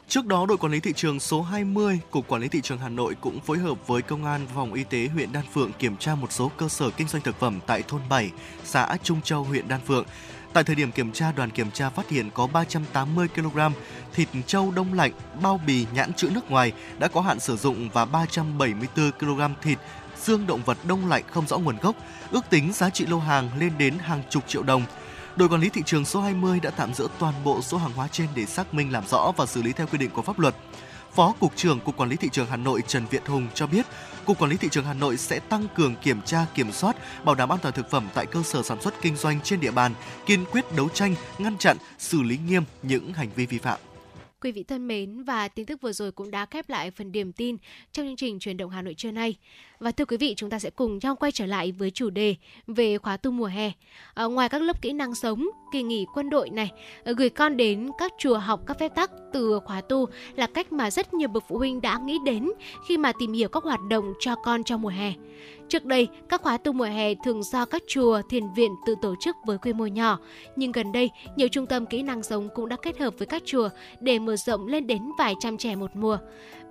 Trước đó, đội quản lý thị trường số 20, Cục Quản lý thị trường Hà Nội cũng phối hợp với Công an phòng y tế huyện Đan Phượng kiểm tra một số cơ sở kinh doanh thực phẩm tại thôn 7, xã Trung Châu, huyện Đan Phượng. Tại thời điểm kiểm tra, đoàn kiểm tra phát hiện có 380 kg thịt trâu đông lạnh, bao bì nhãn chữ nước ngoài đã có hạn sử dụng và 374 kg thịt xương động vật đông lạnh không rõ nguồn gốc, ước tính giá trị lô hàng lên đến hàng chục triệu đồng. Đội quản lý thị trường số 20 đã tạm giữ toàn bộ số hàng hóa trên để xác minh làm rõ và xử lý theo quy định của pháp luật. Phó Cục trưởng Cục Quản lý Thị trường Hà Nội Trần Việt Hùng cho biết, Cục Quản lý Thị trường Hà Nội sẽ tăng cường kiểm tra, kiểm soát, bảo đảm an toàn thực phẩm tại cơ sở sản xuất kinh doanh trên địa bàn, kiên quyết đấu tranh, ngăn chặn, xử lý nghiêm những hành vi vi phạm. Quý vị thân mến và tin tức vừa rồi cũng đã khép lại phần điểm tin trong chương trình truyền động Hà Nội trưa nay. Và thưa quý vị, chúng ta sẽ cùng nhau quay trở lại với chủ đề về khóa tu mùa hè. À, ngoài các lớp kỹ năng sống, kỳ nghỉ quân đội này, ờ, gửi con đến các chùa học các phép tắc từ khóa tu là cách mà rất nhiều bậc phụ huynh đã nghĩ đến khi mà tìm hiểu các hoạt động cho con trong mùa hè. Trước đây, các khóa tu mùa hè thường do các chùa, thiền viện tự tổ chức với quy mô nhỏ. Nhưng gần đây, nhiều trung tâm kỹ năng sống cũng đã kết hợp với các chùa để mở rộng lên đến vài trăm trẻ một mùa.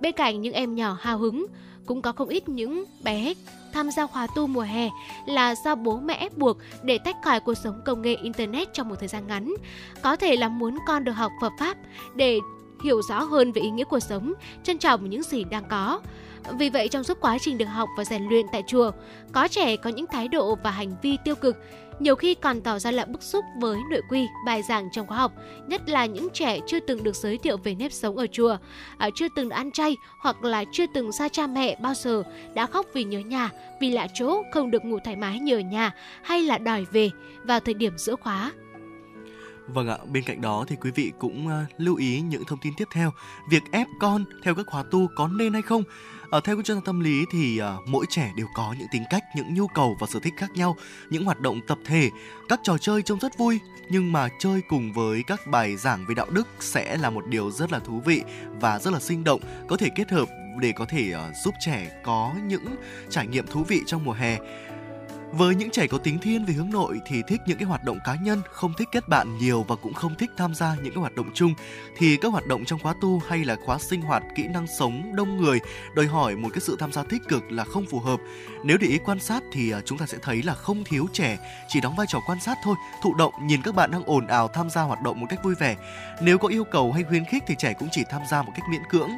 Bên cạnh những em nhỏ hào hứng, cũng có không ít những bé tham gia khóa tu mùa hè là do bố mẹ ép buộc để tách khỏi cuộc sống công nghệ internet trong một thời gian ngắn. Có thể là muốn con được học Phật pháp để hiểu rõ hơn về ý nghĩa cuộc sống, trân trọng những gì đang có. Vì vậy trong suốt quá trình được học và rèn luyện tại chùa, có trẻ có những thái độ và hành vi tiêu cực, nhiều khi còn tỏ ra là bức xúc với nội quy, bài giảng trong khóa học, nhất là những trẻ chưa từng được giới thiệu về nếp sống ở chùa, à, chưa từng ăn chay hoặc là chưa từng xa cha mẹ bao giờ, đã khóc vì nhớ nhà, vì lạ chỗ không được ngủ thoải mái như ở nhà hay là đòi về vào thời điểm giữa khóa. Vâng ạ, bên cạnh đó thì quý vị cũng à, lưu ý những thông tin tiếp theo. Việc ép con theo các khóa tu có nên hay không? Ở theo các chuyên gia tâm lý thì à, mỗi trẻ đều có những tính cách, những nhu cầu và sở thích khác nhau, những hoạt động tập thể, các trò chơi trông rất vui. Nhưng mà chơi cùng với các bài giảng về đạo đức sẽ là một điều rất là thú vị và rất là sinh động, có thể kết hợp để có thể uh, giúp trẻ có những trải nghiệm thú vị trong mùa hè với những trẻ có tính thiên về hướng nội thì thích những cái hoạt động cá nhân, không thích kết bạn nhiều và cũng không thích tham gia những cái hoạt động chung thì các hoạt động trong khóa tu hay là khóa sinh hoạt kỹ năng sống đông người đòi hỏi một cái sự tham gia tích cực là không phù hợp. Nếu để ý quan sát thì à, chúng ta sẽ thấy là không thiếu trẻ chỉ đóng vai trò quan sát thôi, thụ động nhìn các bạn đang ồn ào tham gia hoạt động một cách vui vẻ. Nếu có yêu cầu hay khuyến khích thì trẻ cũng chỉ tham gia một cách miễn cưỡng.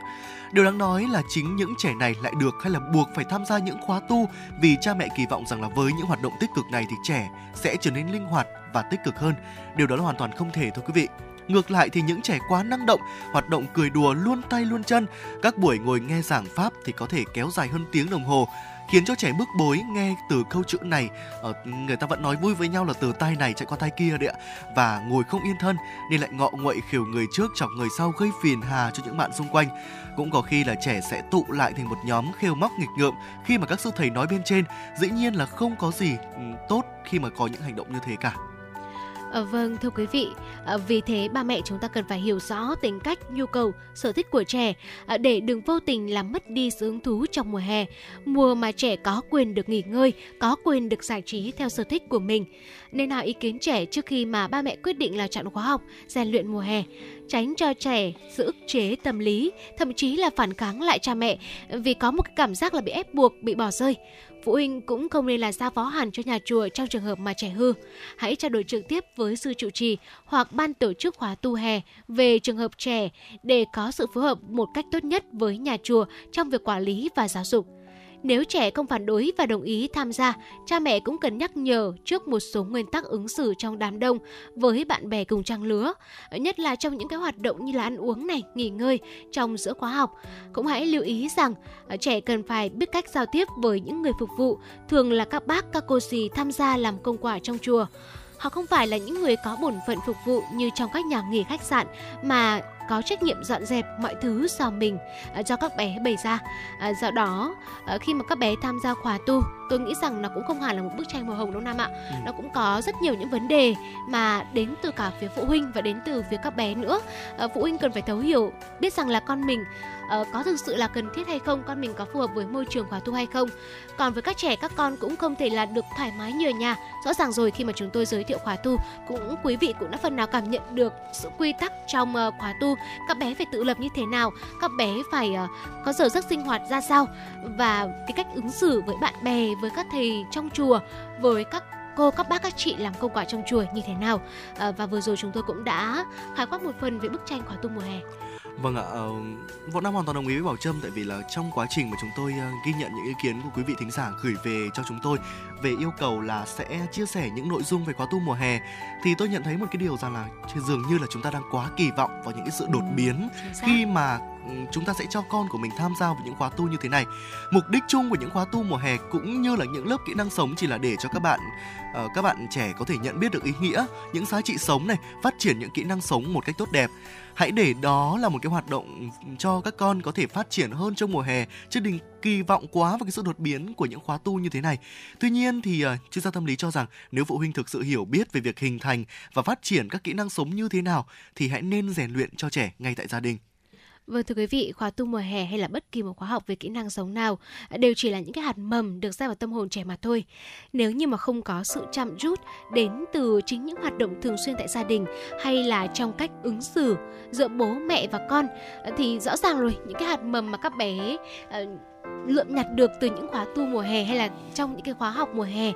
Điều đáng nói là chính những trẻ này lại được hay là buộc phải tham gia những khóa tu vì cha mẹ kỳ vọng rằng là với những hoạt động tích cực này thì trẻ sẽ trở nên linh hoạt và tích cực hơn. Điều đó là hoàn toàn không thể thôi quý vị. Ngược lại thì những trẻ quá năng động, hoạt động cười đùa luôn tay luôn chân, các buổi ngồi nghe giảng pháp thì có thể kéo dài hơn tiếng đồng hồ khiến cho trẻ bức bối nghe từ câu chữ này ờ, người ta vẫn nói vui với nhau là từ tay này chạy qua tay kia đấy ạ và ngồi không yên thân nên lại ngọ nguậy khiều người trước chọc người sau gây phiền hà cho những bạn xung quanh cũng có khi là trẻ sẽ tụ lại thành một nhóm khêu móc nghịch ngợm khi mà các sư thầy nói bên trên dĩ nhiên là không có gì ừ, tốt khi mà có những hành động như thế cả À, vâng thưa quý vị, à, vì thế ba mẹ chúng ta cần phải hiểu rõ tính cách, nhu cầu, sở thích của trẻ à, để đừng vô tình làm mất đi sự hứng thú trong mùa hè. Mùa mà trẻ có quyền được nghỉ ngơi, có quyền được giải trí theo sở thích của mình. Nên hỏi ý kiến trẻ trước khi mà ba mẹ quyết định là chọn khóa học, rèn luyện mùa hè tránh cho trẻ giữ ức chế tâm lý, thậm chí là phản kháng lại cha mẹ vì có một cái cảm giác là bị ép buộc, bị bỏ rơi. Phụ huynh cũng không nên là giao phó hẳn cho nhà chùa trong trường hợp mà trẻ hư. Hãy trao đổi trực tiếp với sư trụ trì hoặc ban tổ chức khóa tu hè về trường hợp trẻ để có sự phối hợp một cách tốt nhất với nhà chùa trong việc quản lý và giáo dục. Nếu trẻ không phản đối và đồng ý tham gia, cha mẹ cũng cần nhắc nhở trước một số nguyên tắc ứng xử trong đám đông với bạn bè cùng trang lứa, nhất là trong những cái hoạt động như là ăn uống này, nghỉ ngơi trong giữa khóa học. Cũng hãy lưu ý rằng ờ, trẻ cần phải biết cách giao tiếp với những người phục vụ, thường là các bác, các cô dì tham gia làm công quả trong chùa. Họ không phải là những người có bổn phận phục vụ như trong các nhà nghỉ khách sạn mà có trách nhiệm dọn dẹp mọi thứ do mình uh, cho các bé bày ra. Uh, do đó uh, khi mà các bé tham gia khóa tu tôi nghĩ rằng nó cũng không hẳn là một bức tranh màu hồng đâu nam ạ. Ừ. nó cũng có rất nhiều những vấn đề mà đến từ cả phía phụ huynh và đến từ phía các bé nữa. Phụ huynh cần phải thấu hiểu biết rằng là con mình uh, có thực sự là cần thiết hay không con mình có phù hợp với môi trường khóa tu hay không. Còn với các trẻ các con cũng không thể là được thoải mái như ở nhà. Rõ ràng rồi khi mà chúng tôi giới thiệu khóa tu cũng quý vị cũng đã phần nào cảm nhận được sự quy tắc trong uh, khóa tu các bé phải tự lập như thế nào các bé phải uh, có giờ giấc sinh hoạt ra sao? Và cái cách ứng xử với bạn bè với các thầy trong chùa với các cô các bác các chị làm công quả trong chùa như thế nào? À, và vừa rồi chúng tôi cũng đã khái quát một phần về bức tranh khóa tu mùa hè. Vâng ạ, uh, Võ Nam hoàn toàn đồng ý với Bảo Trâm tại vì là trong quá trình mà chúng tôi uh, ghi nhận những ý kiến của quý vị thính giả gửi về cho chúng tôi về yêu cầu là sẽ chia sẻ những nội dung về khóa tu mùa hè thì tôi nhận thấy một cái điều rằng là dường như là chúng ta đang quá kỳ vọng vào những cái sự đột biến khi mà chúng ta sẽ cho con của mình tham gia vào những khóa tu như thế này. Mục đích chung của những khóa tu mùa hè cũng như là những lớp kỹ năng sống chỉ là để cho các bạn uh, các bạn trẻ có thể nhận biết được ý nghĩa, những giá trị sống này, phát triển những kỹ năng sống một cách tốt đẹp hãy để đó là một cái hoạt động cho các con có thể phát triển hơn trong mùa hè chứ đừng kỳ vọng quá vào cái sự đột biến của những khóa tu như thế này. Tuy nhiên thì uh, chuyên gia tâm lý cho rằng nếu phụ huynh thực sự hiểu biết về việc hình thành và phát triển các kỹ năng sống như thế nào thì hãy nên rèn luyện cho trẻ ngay tại gia đình. Vâng thưa quý vị, khóa tu mùa hè hay là bất kỳ một khóa học về kỹ năng sống nào đều chỉ là những cái hạt mầm được ra vào tâm hồn trẻ mà thôi. Nếu như mà không có sự chăm chút đến từ chính những hoạt động thường xuyên tại gia đình hay là trong cách ứng xử giữa bố mẹ và con thì rõ ràng rồi những cái hạt mầm mà các bé ờ, lượm nhặt được từ những khóa tu mùa hè hay là trong những cái khóa học mùa hè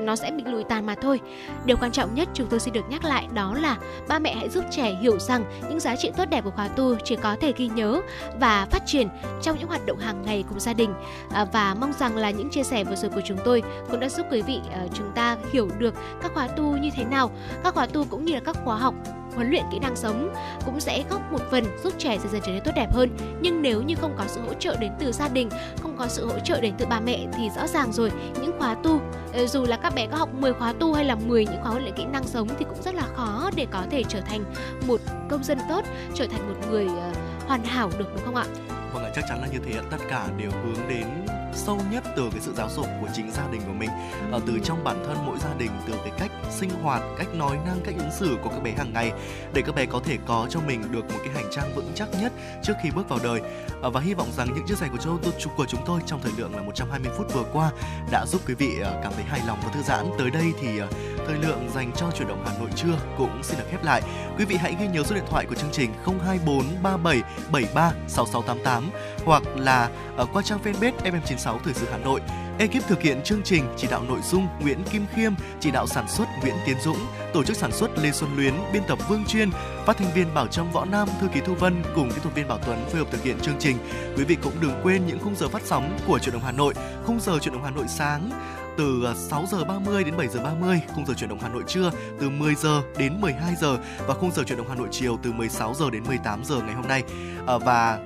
nó sẽ bị lùi tàn mà thôi. Điều quan trọng nhất chúng tôi xin được nhắc lại đó là ba mẹ hãy giúp trẻ hiểu rằng những giá trị tốt đẹp của khóa tu chỉ có thể ghi nhớ và phát triển trong những hoạt động hàng ngày cùng gia đình. À, và mong rằng là những chia sẻ vừa rồi của chúng tôi cũng đã giúp quý vị uh, chúng ta hiểu được các khóa tu như thế nào các khóa tu cũng như là các khóa học huấn luyện kỹ năng sống cũng sẽ góp một phần giúp trẻ dần dần trở nên tốt đẹp hơn. Nhưng nếu như không có sự hỗ trợ đến từ gia đình không có sự hỗ trợ đến từ bà mẹ thì rõ ràng rồi những khóa tu ờ, dù là các bé có học 10 khóa tu hay là 10 những khóa huấn luyện kỹ năng sống thì cũng rất là khó để có thể trở thành một công dân tốt trở thành một người ờ, hoàn hảo được đúng không ạ? Vâng ạ chắc chắn là như thế tất cả đều hướng đến sâu nhất từ cái sự giáo dục của chính gia đình của mình ở từ trong bản thân mỗi gia đình từ cái cách sinh hoạt, cách nói năng, cách ứng xử của các bé hàng ngày để các bé có thể có cho mình được một cái hành trang vững chắc nhất trước khi bước vào đời. Ờ, và hy vọng rằng những chia sẻ của chúng của chúng tôi trong thời lượng là 120 phút vừa qua đã giúp quý vị ờ, cảm thấy hài lòng và thư giãn. Tới đây thì ờ, thời lượng dành cho chuyển động Hà Nội trưa cũng xin được khép lại. Quý vị hãy ghi nhớ số điện thoại của chương trình 024 37 73 6688 hoặc là qua trang fanpage FM96 Thời sự Hà Nội. Ekip thực hiện chương trình chỉ đạo nội dung Nguyễn Kim Khiêm, chỉ đạo sản xuất Nguyễn Tiến Dũng, tổ chức sản xuất Lê Xuân Luyến, biên tập Vương Chuyên, phát thanh viên Bảo Trâm Võ Nam, thư ký Thu Vân cùng kỹ thuật viên Bảo Tuấn phối hợp thực hiện chương trình. Quý vị cũng đừng quên những khung giờ phát sóng của Truyền động Hà Nội, khung giờ Truyền động Hà Nội sáng từ à, 6 giờ 30 đến 7 giờ 30, khung giờ chuyển động Hà Nội trưa từ 10 giờ đến 12 giờ và khung giờ chuyển động Hà Nội chiều từ 16 giờ đến 18 giờ ngày hôm nay. À, và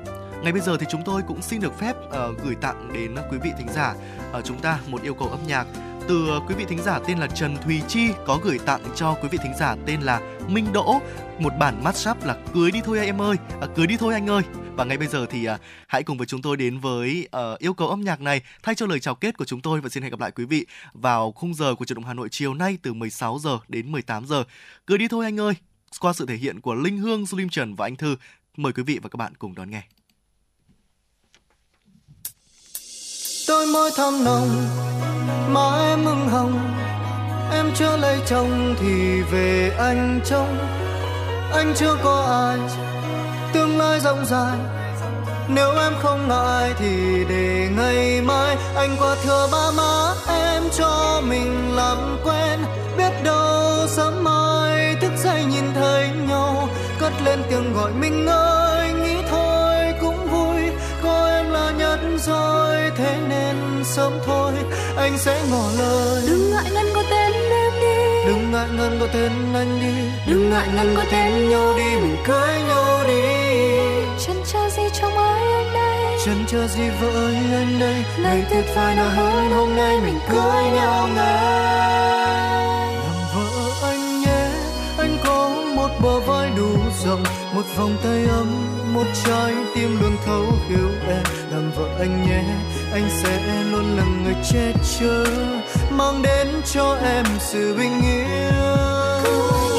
ngay bây giờ thì chúng tôi cũng xin được phép uh, gửi tặng đến quý vị thính giả uh, chúng ta một yêu cầu âm nhạc từ ờ, quý vị thính giả tên là Trần Thùy Chi có gửi tặng cho quý vị thính giả tên là Minh Đỗ một bản mashup là cưới đi thôi em ơi, à, cưới đi thôi anh ơi. Và ngay bây giờ thì à, hãy cùng với chúng tôi đến với à, yêu cầu âm nhạc này thay cho lời chào kết của chúng tôi và xin hẹn gặp lại quý vị vào khung giờ của truyền động Hà Nội chiều nay từ 16 giờ đến 18 giờ. Cưới đi thôi anh ơi. Qua sự thể hiện của Linh Hương, Slim Trần và Anh Thư, mời quý vị và các bạn cùng đón nghe. Đôi môi thơm nồng má em mừng hồng. Em chưa lấy chồng thì về anh trông. Anh chưa có ai, tương lai rộng dài nếu em không ngại thì để ngày mai. Anh qua thừa ba má, em cho mình làm quen. Biết đâu sớm mai thức dậy nhìn thấy nhau. Cất lên tiếng gọi mình ơi. Rồi thế nên sớm thôi anh sẽ ngỏ lời. Đừng ngại ngần có tên em đi. Đừng ngại ngần có tên anh đi. Đừng ngại ngần có tên nhau đi mình cưới nhau đi. Chân chờ gì trong ai anh đây? Chân chờ gì vợ ơi anh đây? Ngày tuyệt vời nào hơn hôm nay mình cưới nhau ngay. Làm vợ anh nhé anh có một bờ vai đủ rộng một vòng tay ấm một trái tim luôn thấu hiểu em. Làm vợ anh nhé, anh sẽ luôn là người che chở, mang đến cho em sự bình yên.